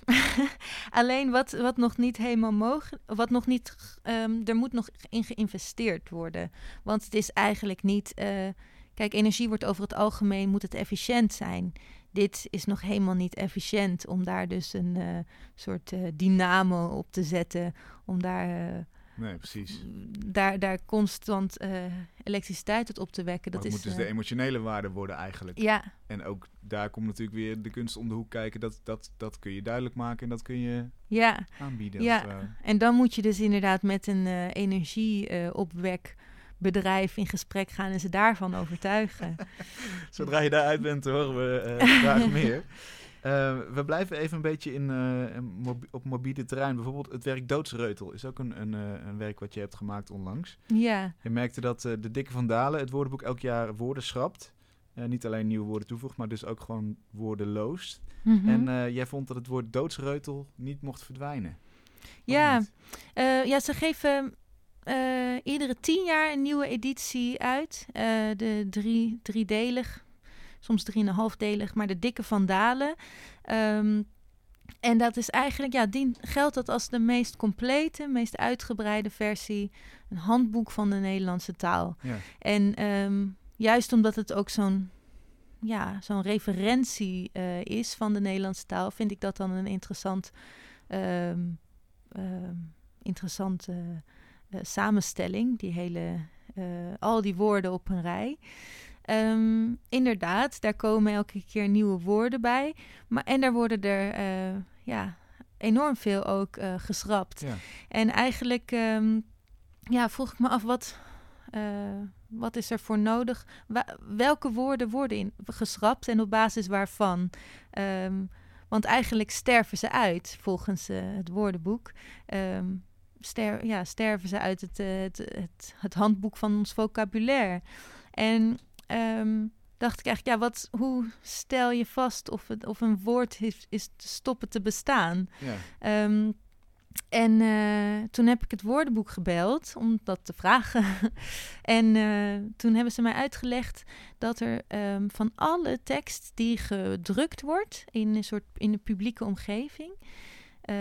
Speaker 3: Alleen wat, wat nog niet helemaal mogelijk... Wat nog niet... ehm, er moet nog in geïnvesteerd worden. Want het is eigenlijk niet... eh, kijk, energie wordt over het algemeen... moet het efficiënt zijn. Dit is nog helemaal niet efficiënt... om daar dus een eh, soort eh, dynamo op te zetten... om daar... eh,
Speaker 2: Nee, precies.
Speaker 3: daar, daar constant eh, elektriciteit uit op te wekken.
Speaker 2: Dat
Speaker 3: Dat
Speaker 2: moet
Speaker 3: is,
Speaker 2: dus
Speaker 3: eh,
Speaker 2: de emotionele waarde worden eigenlijk.
Speaker 3: ja,
Speaker 2: En ook daar komt natuurlijk weer de kunst om de hoek kijken. Dat, dat, dat kun je duidelijk maken en dat kun je
Speaker 3: ja,
Speaker 2: aanbieden.
Speaker 3: Ja. en dan moet je dus inderdaad met een eh energieopwekbedrijf in gesprek gaan en ze daarvan overtuigen.
Speaker 2: Zodra je daaruit bent, horen we eh, graag meer. Eh, we blijven even een beetje in, eh, op mobiele terrein. Bijvoorbeeld het werk Doodsreutel is ook een, een, eh, een werk wat je hebt gemaakt onlangs.
Speaker 3: ja,
Speaker 2: Je merkte dat de Dikke van Dalen het woordenboek elk jaar woorden schrapt. Niet alleen nieuwe woorden toevoegt, maar dus ook gewoon woorden loost.
Speaker 3: mhm.
Speaker 2: En jij vond dat het woord doodsreutel niet mocht verdwijnen.
Speaker 3: Ja, ja, ze geven iedere tien jaar een nieuwe editie uit. De drie, driedelig, soms drieënhalfdelig, maar de dikke vandalen. Ehm en dat is eigenlijk, ja, die geldt dat als de meest complete, meest uitgebreide versie, een handboek van de Nederlandse taal.
Speaker 2: Ja.
Speaker 3: En ehm, juist omdat het ook zo'n ja, zo'n referentie eh, is van de Nederlandse taal, vind ik dat dan een interessant, ehm, interessante eh, samenstelling. Die hele, eh, al die woorden op een rij. Ehm, inderdaad, daar komen elke keer nieuwe woorden bij. Maar, en daar worden er eh, ja, enorm veel ook eh, geschrapt.
Speaker 2: Ja.
Speaker 3: En eigenlijk ehm, ja, vroeg ik me af, wat, eh, wat is er voor nodig? Wa- welke woorden worden in, geschrapt en op basis waarvan? Ehm, want eigenlijk sterven ze uit, volgens het woordenboek. Ster, ja, sterven ze uit het, het, het, het handboek van ons vocabulaire. En ehm, dacht ik eigenlijk, ja, wat, hoe stel je vast of, het, of een woord is, is te stoppen te bestaan?
Speaker 2: Ja.
Speaker 3: Ehm, en eh, toen heb ik het woordenboek gebeld om dat te vragen. en eh, toen hebben ze mij uitgelegd dat er ehm, van alle tekst die gedrukt wordt in een soort in de publieke omgeving, eh,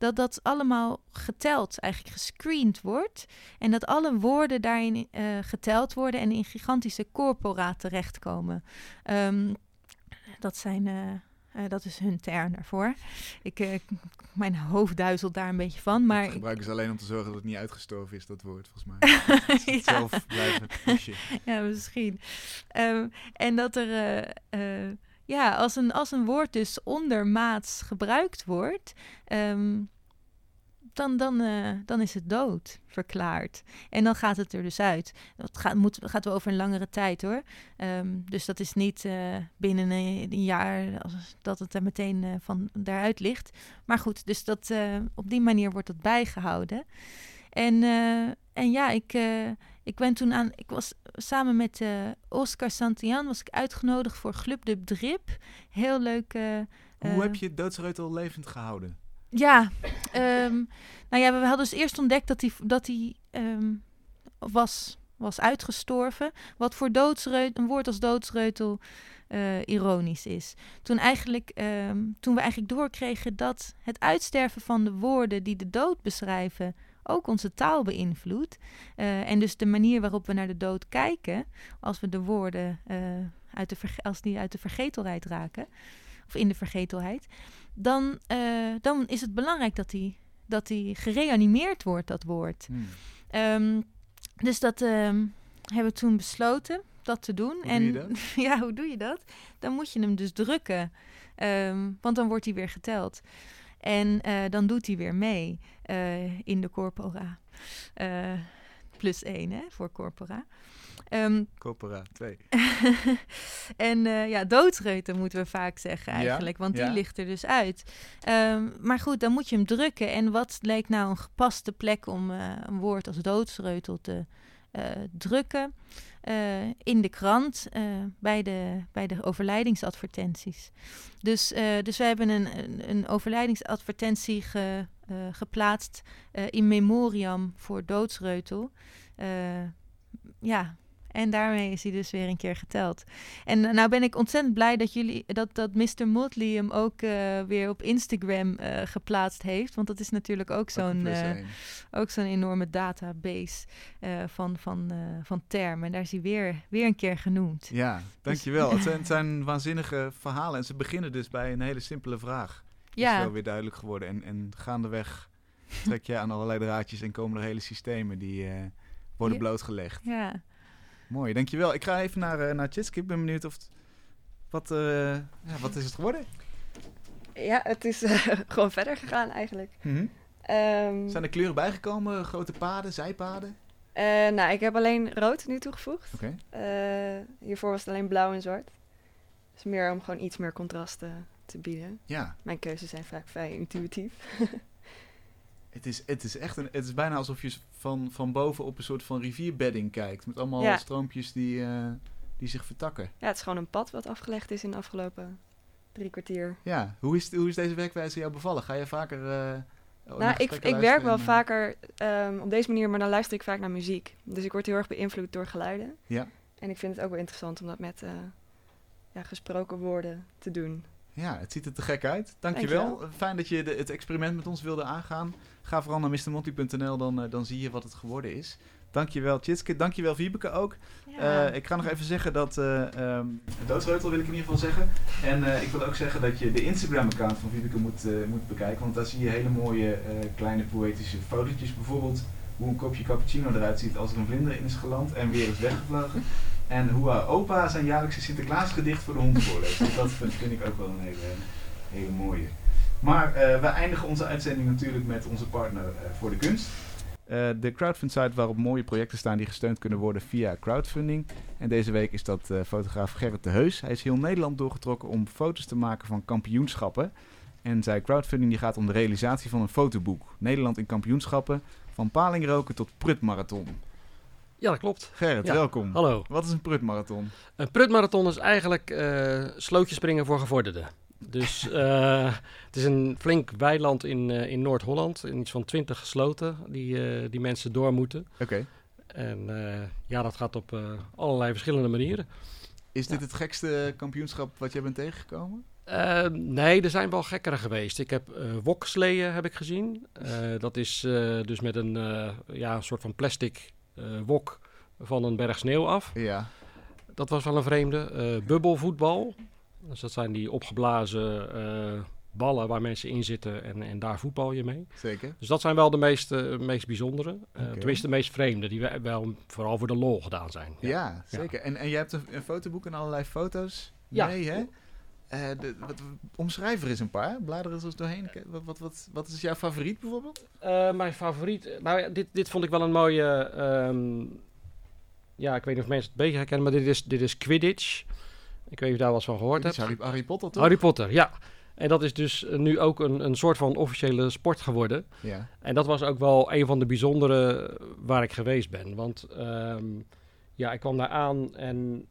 Speaker 3: dat dat allemaal geteld, eigenlijk gescreend wordt. En dat alle woorden daarin eh, geteld worden en in gigantische corpora terechtkomen. Ehm, dat zijn. eh, eh, dat is hun term daarvoor. Ik, mijn hoofd duizelt daar een beetje van. Maar
Speaker 2: Dat
Speaker 3: ik-
Speaker 2: gebruiken ze alleen om te zorgen dat het niet uitgestorven is, dat woord, volgens mij.
Speaker 3: Ja.
Speaker 2: Zelf blijven pushen.
Speaker 3: ja, misschien. Ehm, en dat er, ja, als een, als een woord dus ondermaats gebruikt wordt, ehm, dan, dan, eh, dan is het dood verklaard. En dan gaat het er dus uit. Dat gaat, moet, gaat over een langere tijd hoor. Ehm, dus dat is niet eh, binnen een, jaar dat het er meteen eh, van daaruit ligt. Maar goed, dus dat, op die manier wordt dat bijgehouden. En, en ja, ik, ik ben toen aan. Ik was samen met eh, Oscar Santillan was ik uitgenodigd voor Club de Drip. Heel leuk. eh,
Speaker 2: Hoe
Speaker 3: eh,
Speaker 2: heb je doodsreutel levend gehouden?
Speaker 3: ja, ehm, nou ja, we hadden dus eerst ontdekt dat hij dat hij ehm, was, was uitgestorven. Wat voor doodsreutel, een woord als doodsreutel ironisch is. Toen, eigenlijk, ehm, toen we eigenlijk doorkregen dat het uitsterven van de woorden die de dood beschrijven ook onze taal beïnvloedt. Eh, en dus de manier waarop we naar de dood kijken, als we de woorden eh, uit de als die uit de vergetelheid raken, of in de vergetelheid, dan, eh, dan is het belangrijk dat die, dat die gereanimeerd wordt, dat woord.
Speaker 2: Hmm.
Speaker 3: Ehm, dus dat ehm, hebben we toen besloten dat te doen.
Speaker 2: Hoe
Speaker 3: en
Speaker 2: doe
Speaker 3: ja, hoe doe je dat? Dan moet je hem dus drukken, Ehm, want dan wordt hij weer geteld. En dan doet hij weer mee in de corpora. Eh, plus één hè, voor corpora. Ehm,
Speaker 2: Corpora 2.
Speaker 3: en eh, ja, doodsreuten moeten we vaak zeggen
Speaker 2: Ja,
Speaker 3: eigenlijk, want die
Speaker 2: ja.
Speaker 3: ligt er dus uit. Ehm, maar goed, dan moet je hem drukken. En wat leek nou een gepaste plek om eh, een woord als doodsreutel te eh, drukken? Eh, in de krant, eh, bij, de, bij de overlijdingsadvertenties. Dus, eh, dus we hebben een, een, een overlijdingsadvertentie ge, eh, geplaatst eh, in memoriam voor doodsreutel. Eh, ja, en daarmee is hij dus weer een keer geteld. En eh, nou ben ik ontzettend blij dat jullie dat, dat Mr. Motley hem ook eh, weer op Instagram eh, geplaatst heeft. Want dat is natuurlijk ook zo'n eh, ook zo'n enorme database eh, van, van, eh, van termen. En daar is hij weer, weer een keer genoemd.
Speaker 2: Ja, dankjewel. Het zijn, het zijn waanzinnige verhalen en ze beginnen dus bij een hele simpele vraag. Is
Speaker 3: Ja,
Speaker 2: wel weer duidelijk geworden. En, en gaandeweg trek je aan allerlei draadjes en komen er hele systemen die eh, worden
Speaker 3: Ja.
Speaker 2: blootgelegd.
Speaker 3: ja.
Speaker 2: Mooi, dankjewel. Ik ga even naar, eh naar Chitske. Ik ben benieuwd of... het- Wat, eh, ja, wat is het geworden?
Speaker 4: Ja, het is eh, gewoon verder gegaan eigenlijk.
Speaker 2: Mhm.
Speaker 4: Ehm,
Speaker 2: Zijn er kleuren bijgekomen? Grote paden, zijpaden?
Speaker 4: eh, nou, ik heb alleen rood nu toegevoegd.
Speaker 2: Oké.
Speaker 4: Eh, hiervoor was het alleen blauw en zwart. Dus meer om gewoon iets meer contrast eh, te bieden.
Speaker 2: Ja,
Speaker 4: Mijn keuzes zijn vaak vrij intuïtief.
Speaker 2: het is, het is echt een... Het is bijna alsof je van, van boven op een soort van rivierbedding kijkt. Met allemaal
Speaker 4: Ja.
Speaker 2: stroompjes die, eh, die zich vertakken.
Speaker 4: Ja, het is gewoon een pad wat afgelegd is in de afgelopen drie kwartier.
Speaker 2: Ja, hoe is, hoe is deze werkwijze jou bevallen? Ga je vaker... naar
Speaker 4: nou, ik, ik werk wel
Speaker 2: en, eh,
Speaker 4: vaker ehm, op deze manier, maar dan luister ik vaak naar muziek. Dus ik word heel erg beïnvloed door geluiden.
Speaker 2: Ja.
Speaker 4: En ik vind het ook wel interessant om dat met ja, gesproken woorden te doen.
Speaker 2: Ja, het ziet er te gek uit. Dankjewel. Fijn dat je de, het experiment met ons wilde aangaan. Ga vooral naar mrmonty.nl, dan, eh, dan zie je wat het geworden is. Dankjewel Tjitske, dankjewel Wiebeke ook.
Speaker 3: Ja.
Speaker 2: Eh, ik ga nog even zeggen dat... ehm Doodsreutel wil ik in ieder geval zeggen. En ik wil ook zeggen dat je de Instagram-account van Wiebeke moet, moet bekijken. Want daar zie je hele mooie kleine poëtische fotootjes. Bijvoorbeeld hoe een kopje cappuccino eruit ziet als er een vlinder in is geland en weer is weggevlogen. En hoe haar opa zijn jaarlijkse Sinterklaasgedicht voor de hond voorleest. Dus dat vind, ik ook wel een hele, hele mooie. Maar eh we eindigen onze uitzending natuurlijk met onze partner eh, voor de kunst. Eh, de crowdfund site waarop mooie projecten staan die gesteund kunnen worden via crowdfunding. En deze week is dat eh, fotograaf Gerrit de Heus. Hij is heel Nederland doorgetrokken om foto's te maken van kampioenschappen. En zijn crowdfunding die gaat om de realisatie van een fotoboek. Nederland in kampioenschappen, van palingroken tot prutmarathon.
Speaker 5: Ja, dat klopt.
Speaker 2: Gerrit,
Speaker 5: Ja.
Speaker 2: welkom.
Speaker 5: Hallo.
Speaker 2: Wat is een prutmarathon?
Speaker 5: Een prutmarathon is eigenlijk eh slootjespringen voor gevorderden. Dus eh, het is een flink weiland in, eh, in Noord-Holland. In iets van twintig sloten die, die mensen door moeten.
Speaker 2: Oké.
Speaker 5: En ja, dat gaat op allerlei verschillende manieren.
Speaker 2: Is dit
Speaker 5: Ja.
Speaker 2: het gekste kampioenschap wat jij bent tegengekomen?
Speaker 5: Nee, er zijn wel gekkere geweest. Ik heb woksleeën heb ik gezien. Dat is dus met een, ja, een soort van plastic wok van een berg sneeuw af.
Speaker 2: Ja.
Speaker 5: Dat was wel een vreemde. Eh, bubbelvoetbal. Dus dat zijn die opgeblazen eh, ballen waar mensen in zitten en, en daar voetbal je mee.
Speaker 2: Zeker.
Speaker 5: Dus dat zijn wel de meest, eh, meest bijzondere. Eh,
Speaker 2: Oké.
Speaker 5: Tenminste de meest vreemde, die we- wel vooral voor de lol gedaan zijn.
Speaker 2: Ja, zeker. En, en jij hebt een, een fotoboek en allerlei foto's
Speaker 5: Ja.
Speaker 2: mee, hè? Eh, de, wat, omschrijf er eens een paar. Blader eens doorheen. Wat, wat, wat, wat is jouw favoriet bijvoorbeeld?
Speaker 5: Eh, mijn favoriet, nou ja, dit, dit vond ik wel een mooie, ehm, ja, ik weet niet of mensen het beter herkennen, maar dit is, dit is Quidditch. Ik weet niet of je daar wel eens van gehoord hebt.
Speaker 2: Harry, Harry Potter, toch?
Speaker 5: Harry Potter, ja. En dat is dus eh, nu ook een, een soort van officiële sport geworden.
Speaker 2: Ja.
Speaker 5: En dat was ook wel een van de bijzondere waar ik geweest ben. Want ehm, ja, ik kwam daar aan en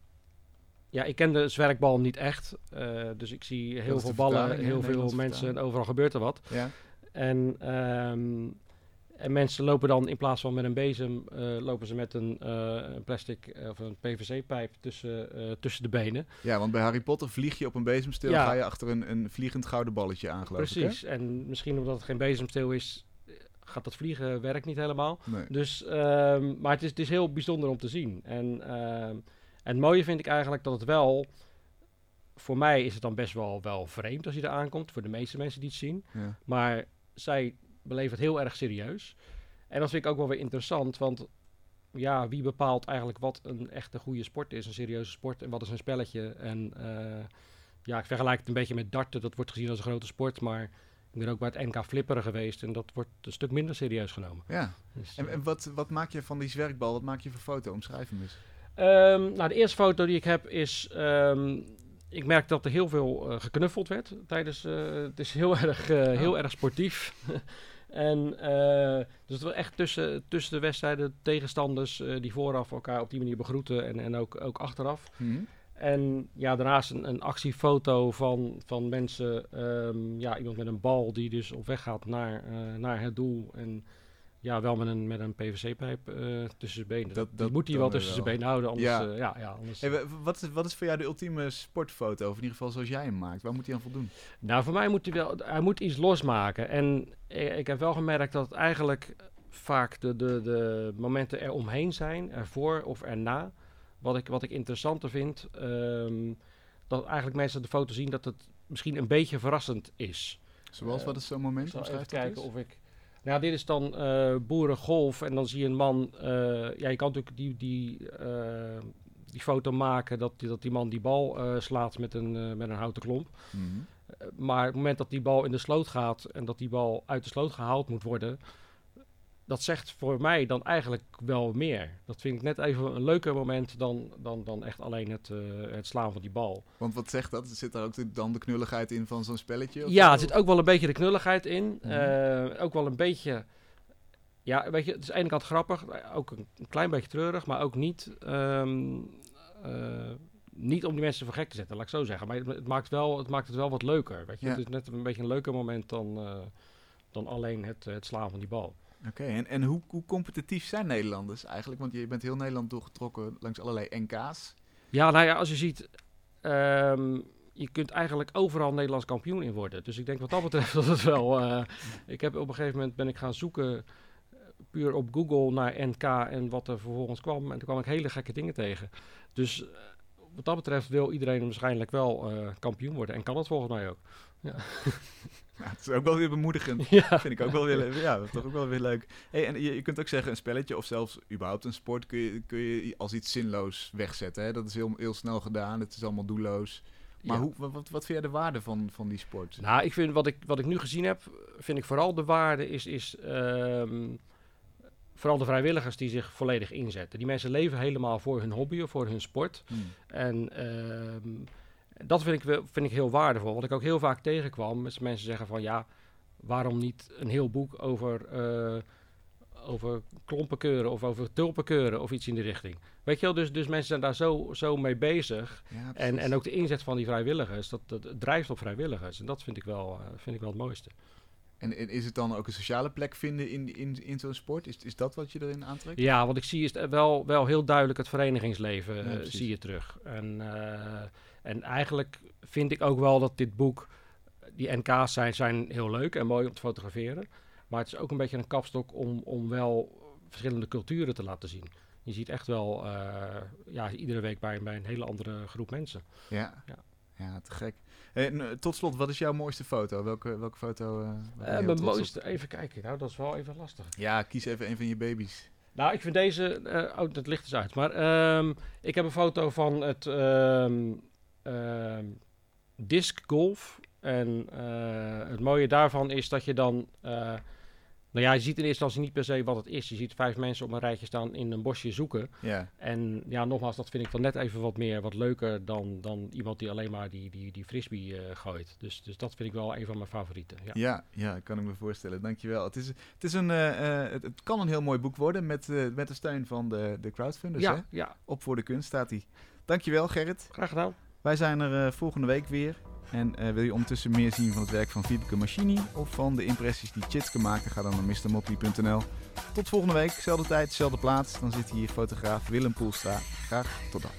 Speaker 5: ja, ik ken de zwerkbal niet echt. Eh, dus ik zie heel veel ballen, heel veel mensen en overal gebeurt er wat.
Speaker 2: ja.
Speaker 5: En, ehm, en mensen lopen dan in plaats van met een bezem, eh, lopen ze met een, eh, een plastic of een PVC-pijp tussen, tussen de benen.
Speaker 2: Ja, want bij Harry Potter vlieg je op een bezemsteel,
Speaker 5: Ja.
Speaker 2: ga je achter een, een vliegend gouden balletje aan, geloof
Speaker 5: Precies. En misschien omdat het geen bezemsteel is, gaat dat vliegen werkt niet helemaal.
Speaker 2: Nee.
Speaker 5: Dus, ehm, maar het is, het is heel bijzonder om te zien. En, ehm, en het mooie vind ik eigenlijk dat het wel... Voor mij is het dan best wel, wel vreemd als je er aankomt. Voor de meeste mensen die het zien.
Speaker 2: Ja.
Speaker 5: Maar zij beleven het heel erg serieus. En dat vind ik ook wel weer interessant. Want ja, wie bepaalt eigenlijk wat een echte goede sport is? Een serieuze sport en wat is een spelletje? En eh, ja, ik vergelijk het een beetje met darten. Dat wordt gezien als een grote sport. Maar ik ben ook bij het NK Flipperen geweest. En dat wordt een stuk minder serieus genomen.
Speaker 2: Ja.
Speaker 5: Dus,
Speaker 2: En,
Speaker 5: eh,
Speaker 2: en wat, wat maak je van die zwerkbal? Wat maak je voor foto? Omschrijf hem eens.
Speaker 5: Ehm, nou, de eerste foto die ik heb is. ehm, ik merk dat er heel veel eh, geknuffeld werd tijdens. eh, het is heel erg, eh, heel erg sportief. en dus het was echt tussen, tussen de wedstrijden tegenstanders die vooraf elkaar op die manier begroeten en, en ook, ook achteraf.
Speaker 2: Mhm.
Speaker 5: En ja, daarnaast een, een actiefoto van, van mensen. ehm, ja, iemand met een bal die dus op weg gaat naar, naar het doel. En ja, wel met een, met een PVC-pijp eh, tussen zijn benen.
Speaker 2: Dat-
Speaker 5: moet hij wel tussen zijn benen houden. Anders,
Speaker 2: Ja.
Speaker 5: ja. ja, ja, anders,
Speaker 2: Hey, wa- wat, is, wat is voor jou de ultieme sportfoto? Of in ieder geval zoals jij hem maakt. Waar moet hij aan voldoen?
Speaker 5: Nou, voor mij moet hij wel, hij moet iets losmaken. En ik, ik heb wel gemerkt dat eigenlijk vaak de, de, de momenten eromheen zijn, ervoor of erna. Wat ik, wat ik interessanter vind, ehm, dat eigenlijk mensen de foto zien dat het misschien een beetje verrassend is.
Speaker 2: Zoals,
Speaker 5: Eh,
Speaker 2: wat is zo'n
Speaker 5: Ik
Speaker 2: moment?
Speaker 5: zal even kijken of ik... Nou, dit is dan eh boerengolf en dan zie je een man... eh, ja, je kan natuurlijk die, die, eh, die foto maken dat die, dat die man die bal slaat met een, met een houten klomp.
Speaker 2: Mhm.
Speaker 5: Maar op het moment dat die bal in de sloot gaat en dat die bal uit de sloot gehaald moet worden, dat zegt voor mij dan eigenlijk wel meer. Dat vind ik net even een leuker moment dan, dan, dan echt alleen het, eh, het slaan van die bal.
Speaker 2: Want wat zegt dat? Zit daar ook de- dan de knulligheid in van zo'n spelletje? of
Speaker 5: Ja, er zit ook wel een beetje de knulligheid in.
Speaker 2: Mhm.
Speaker 5: Eh, ook wel een beetje. Ja, weet je, het is aan de ene kant grappig, ook een, een klein beetje treurig, maar ook niet. ehm, eh, niet om die mensen voor gek te zetten, laat ik zo zeggen. Maar het, het maakt, wel, het maakt het wel wat leuker. Weet je?
Speaker 2: Ja.
Speaker 5: Het is net een beetje een leuker moment dan, dan alleen het, het slaan van die bal.
Speaker 2: Oké, en, en hoe, hoe competitief zijn Nederlanders eigenlijk? Want je bent heel Nederland doorgetrokken langs allerlei NK's.
Speaker 5: Ja, nou ja, als je ziet. ehm, je kunt eigenlijk overal Nederlands kampioen in worden. Dus ik denk wat dat betreft dat het wel... eh, ik heb op een gegeven moment ben ik gaan zoeken eh, puur op Google naar NK en wat er vervolgens kwam. En toen kwam ik hele gekke dingen tegen. Dus eh, wat dat betreft wil iedereen waarschijnlijk wel kampioen worden. En kan het volgens mij ook.
Speaker 2: Ja, het is ook wel weer bemoedigend.
Speaker 5: Ja.
Speaker 2: Vind ik ook wel weer, ja, toch ook wel weer leuk. Hey, en je, je kunt ook zeggen, een spelletje of zelfs überhaupt een sport kun je, kun je als iets zinloos wegzetten. Hè? Dat is heel, heel snel gedaan, het is allemaal doelloos. Maar
Speaker 5: Ja.
Speaker 2: hoe, wat, wat, wat vind jij de waarde van, van die sport?
Speaker 5: Nou, ik vind wat ik, wat ik nu gezien heb, vind ik vooral de waarde is, is ehm, vooral de vrijwilligers die zich volledig inzetten. Die mensen leven helemaal voor hun hobby of voor hun sport.
Speaker 2: Hmm.
Speaker 5: En ehm, dat vind ik, vind ik heel waardevol. Wat ik ook heel vaak tegenkwam, is mensen zeggen van ja, waarom niet een heel boek over, eh over klompenkeuren of over tulpenkeuren of iets in die richting. Weet je wel, dus, dus mensen zijn daar zo, zo mee bezig.
Speaker 2: Ja,
Speaker 5: En, en ook de inzet van die vrijwilligers, dat, drijft op vrijwilligers. En dat vind ik wel, eh, vind ik wel het mooiste.
Speaker 2: En, en is het dan ook een sociale plek vinden in, in, in zo'n sport? Is, is dat wat je erin aantrekt?
Speaker 5: Ja, wat ik zie is het wel, wel heel duidelijk het verenigingsleven
Speaker 2: Ja,
Speaker 5: eh, zie je terug. En, eh, en eigenlijk vind ik ook wel dat dit boek, die NK's zijn, zijn heel leuk en mooi om te fotograferen. Maar het is ook een beetje een kapstok om, om wel verschillende culturen te laten zien. Je ziet echt wel, eh, ja, iedere week bij, bij een hele andere groep mensen.
Speaker 2: Ja,
Speaker 5: Ja.
Speaker 2: ja. te gek. En, eh, tot slot, wat is jouw mooiste foto? Welke, welke foto? Eh, heel
Speaker 5: mijn
Speaker 2: op?
Speaker 5: mooiste, even kijken, nou dat is wel even lastig.
Speaker 2: Ja, kies even een van je baby's.
Speaker 5: Nou, ik vind deze. oh, dat ligt dus uit. Maar ehm, ik heb een foto van het ehm, disc golf. En eh, het mooie daarvan is dat je dan. eh, nou ja, je ziet in eerste instantie niet per se wat het is. Je ziet vijf mensen op een rijtje staan in een bosje zoeken.
Speaker 2: Ja,
Speaker 5: En ja, nogmaals, dat vind ik dan net even wat meer, wat leuker dan, dan iemand die alleen maar die, die, die frisbee eh, gooit. Dus, dus dat vind ik wel een van mijn favorieten. Ja.
Speaker 2: ja. ja, kan ik me voorstellen. Dankjewel. Het, is, het, is een, het, kan een heel mooi boek worden met, met de steun van de, de crowdfunders. Hè?
Speaker 5: ja, ja,
Speaker 2: Op voor de kunst staat hij. Dankjewel Gerrit.
Speaker 5: graag gedaan.
Speaker 2: Wij zijn er eh, volgende week weer. En eh, wil je ondertussen meer zien van het werk van Fiepke Machini of van de impressies die Chitske maken, ga dan naar mrmotley.nl. Tot volgende week, zelfde tijd, zelfde plaats. Dan zit hier fotograaf Willem Poelstra. Graag tot dan.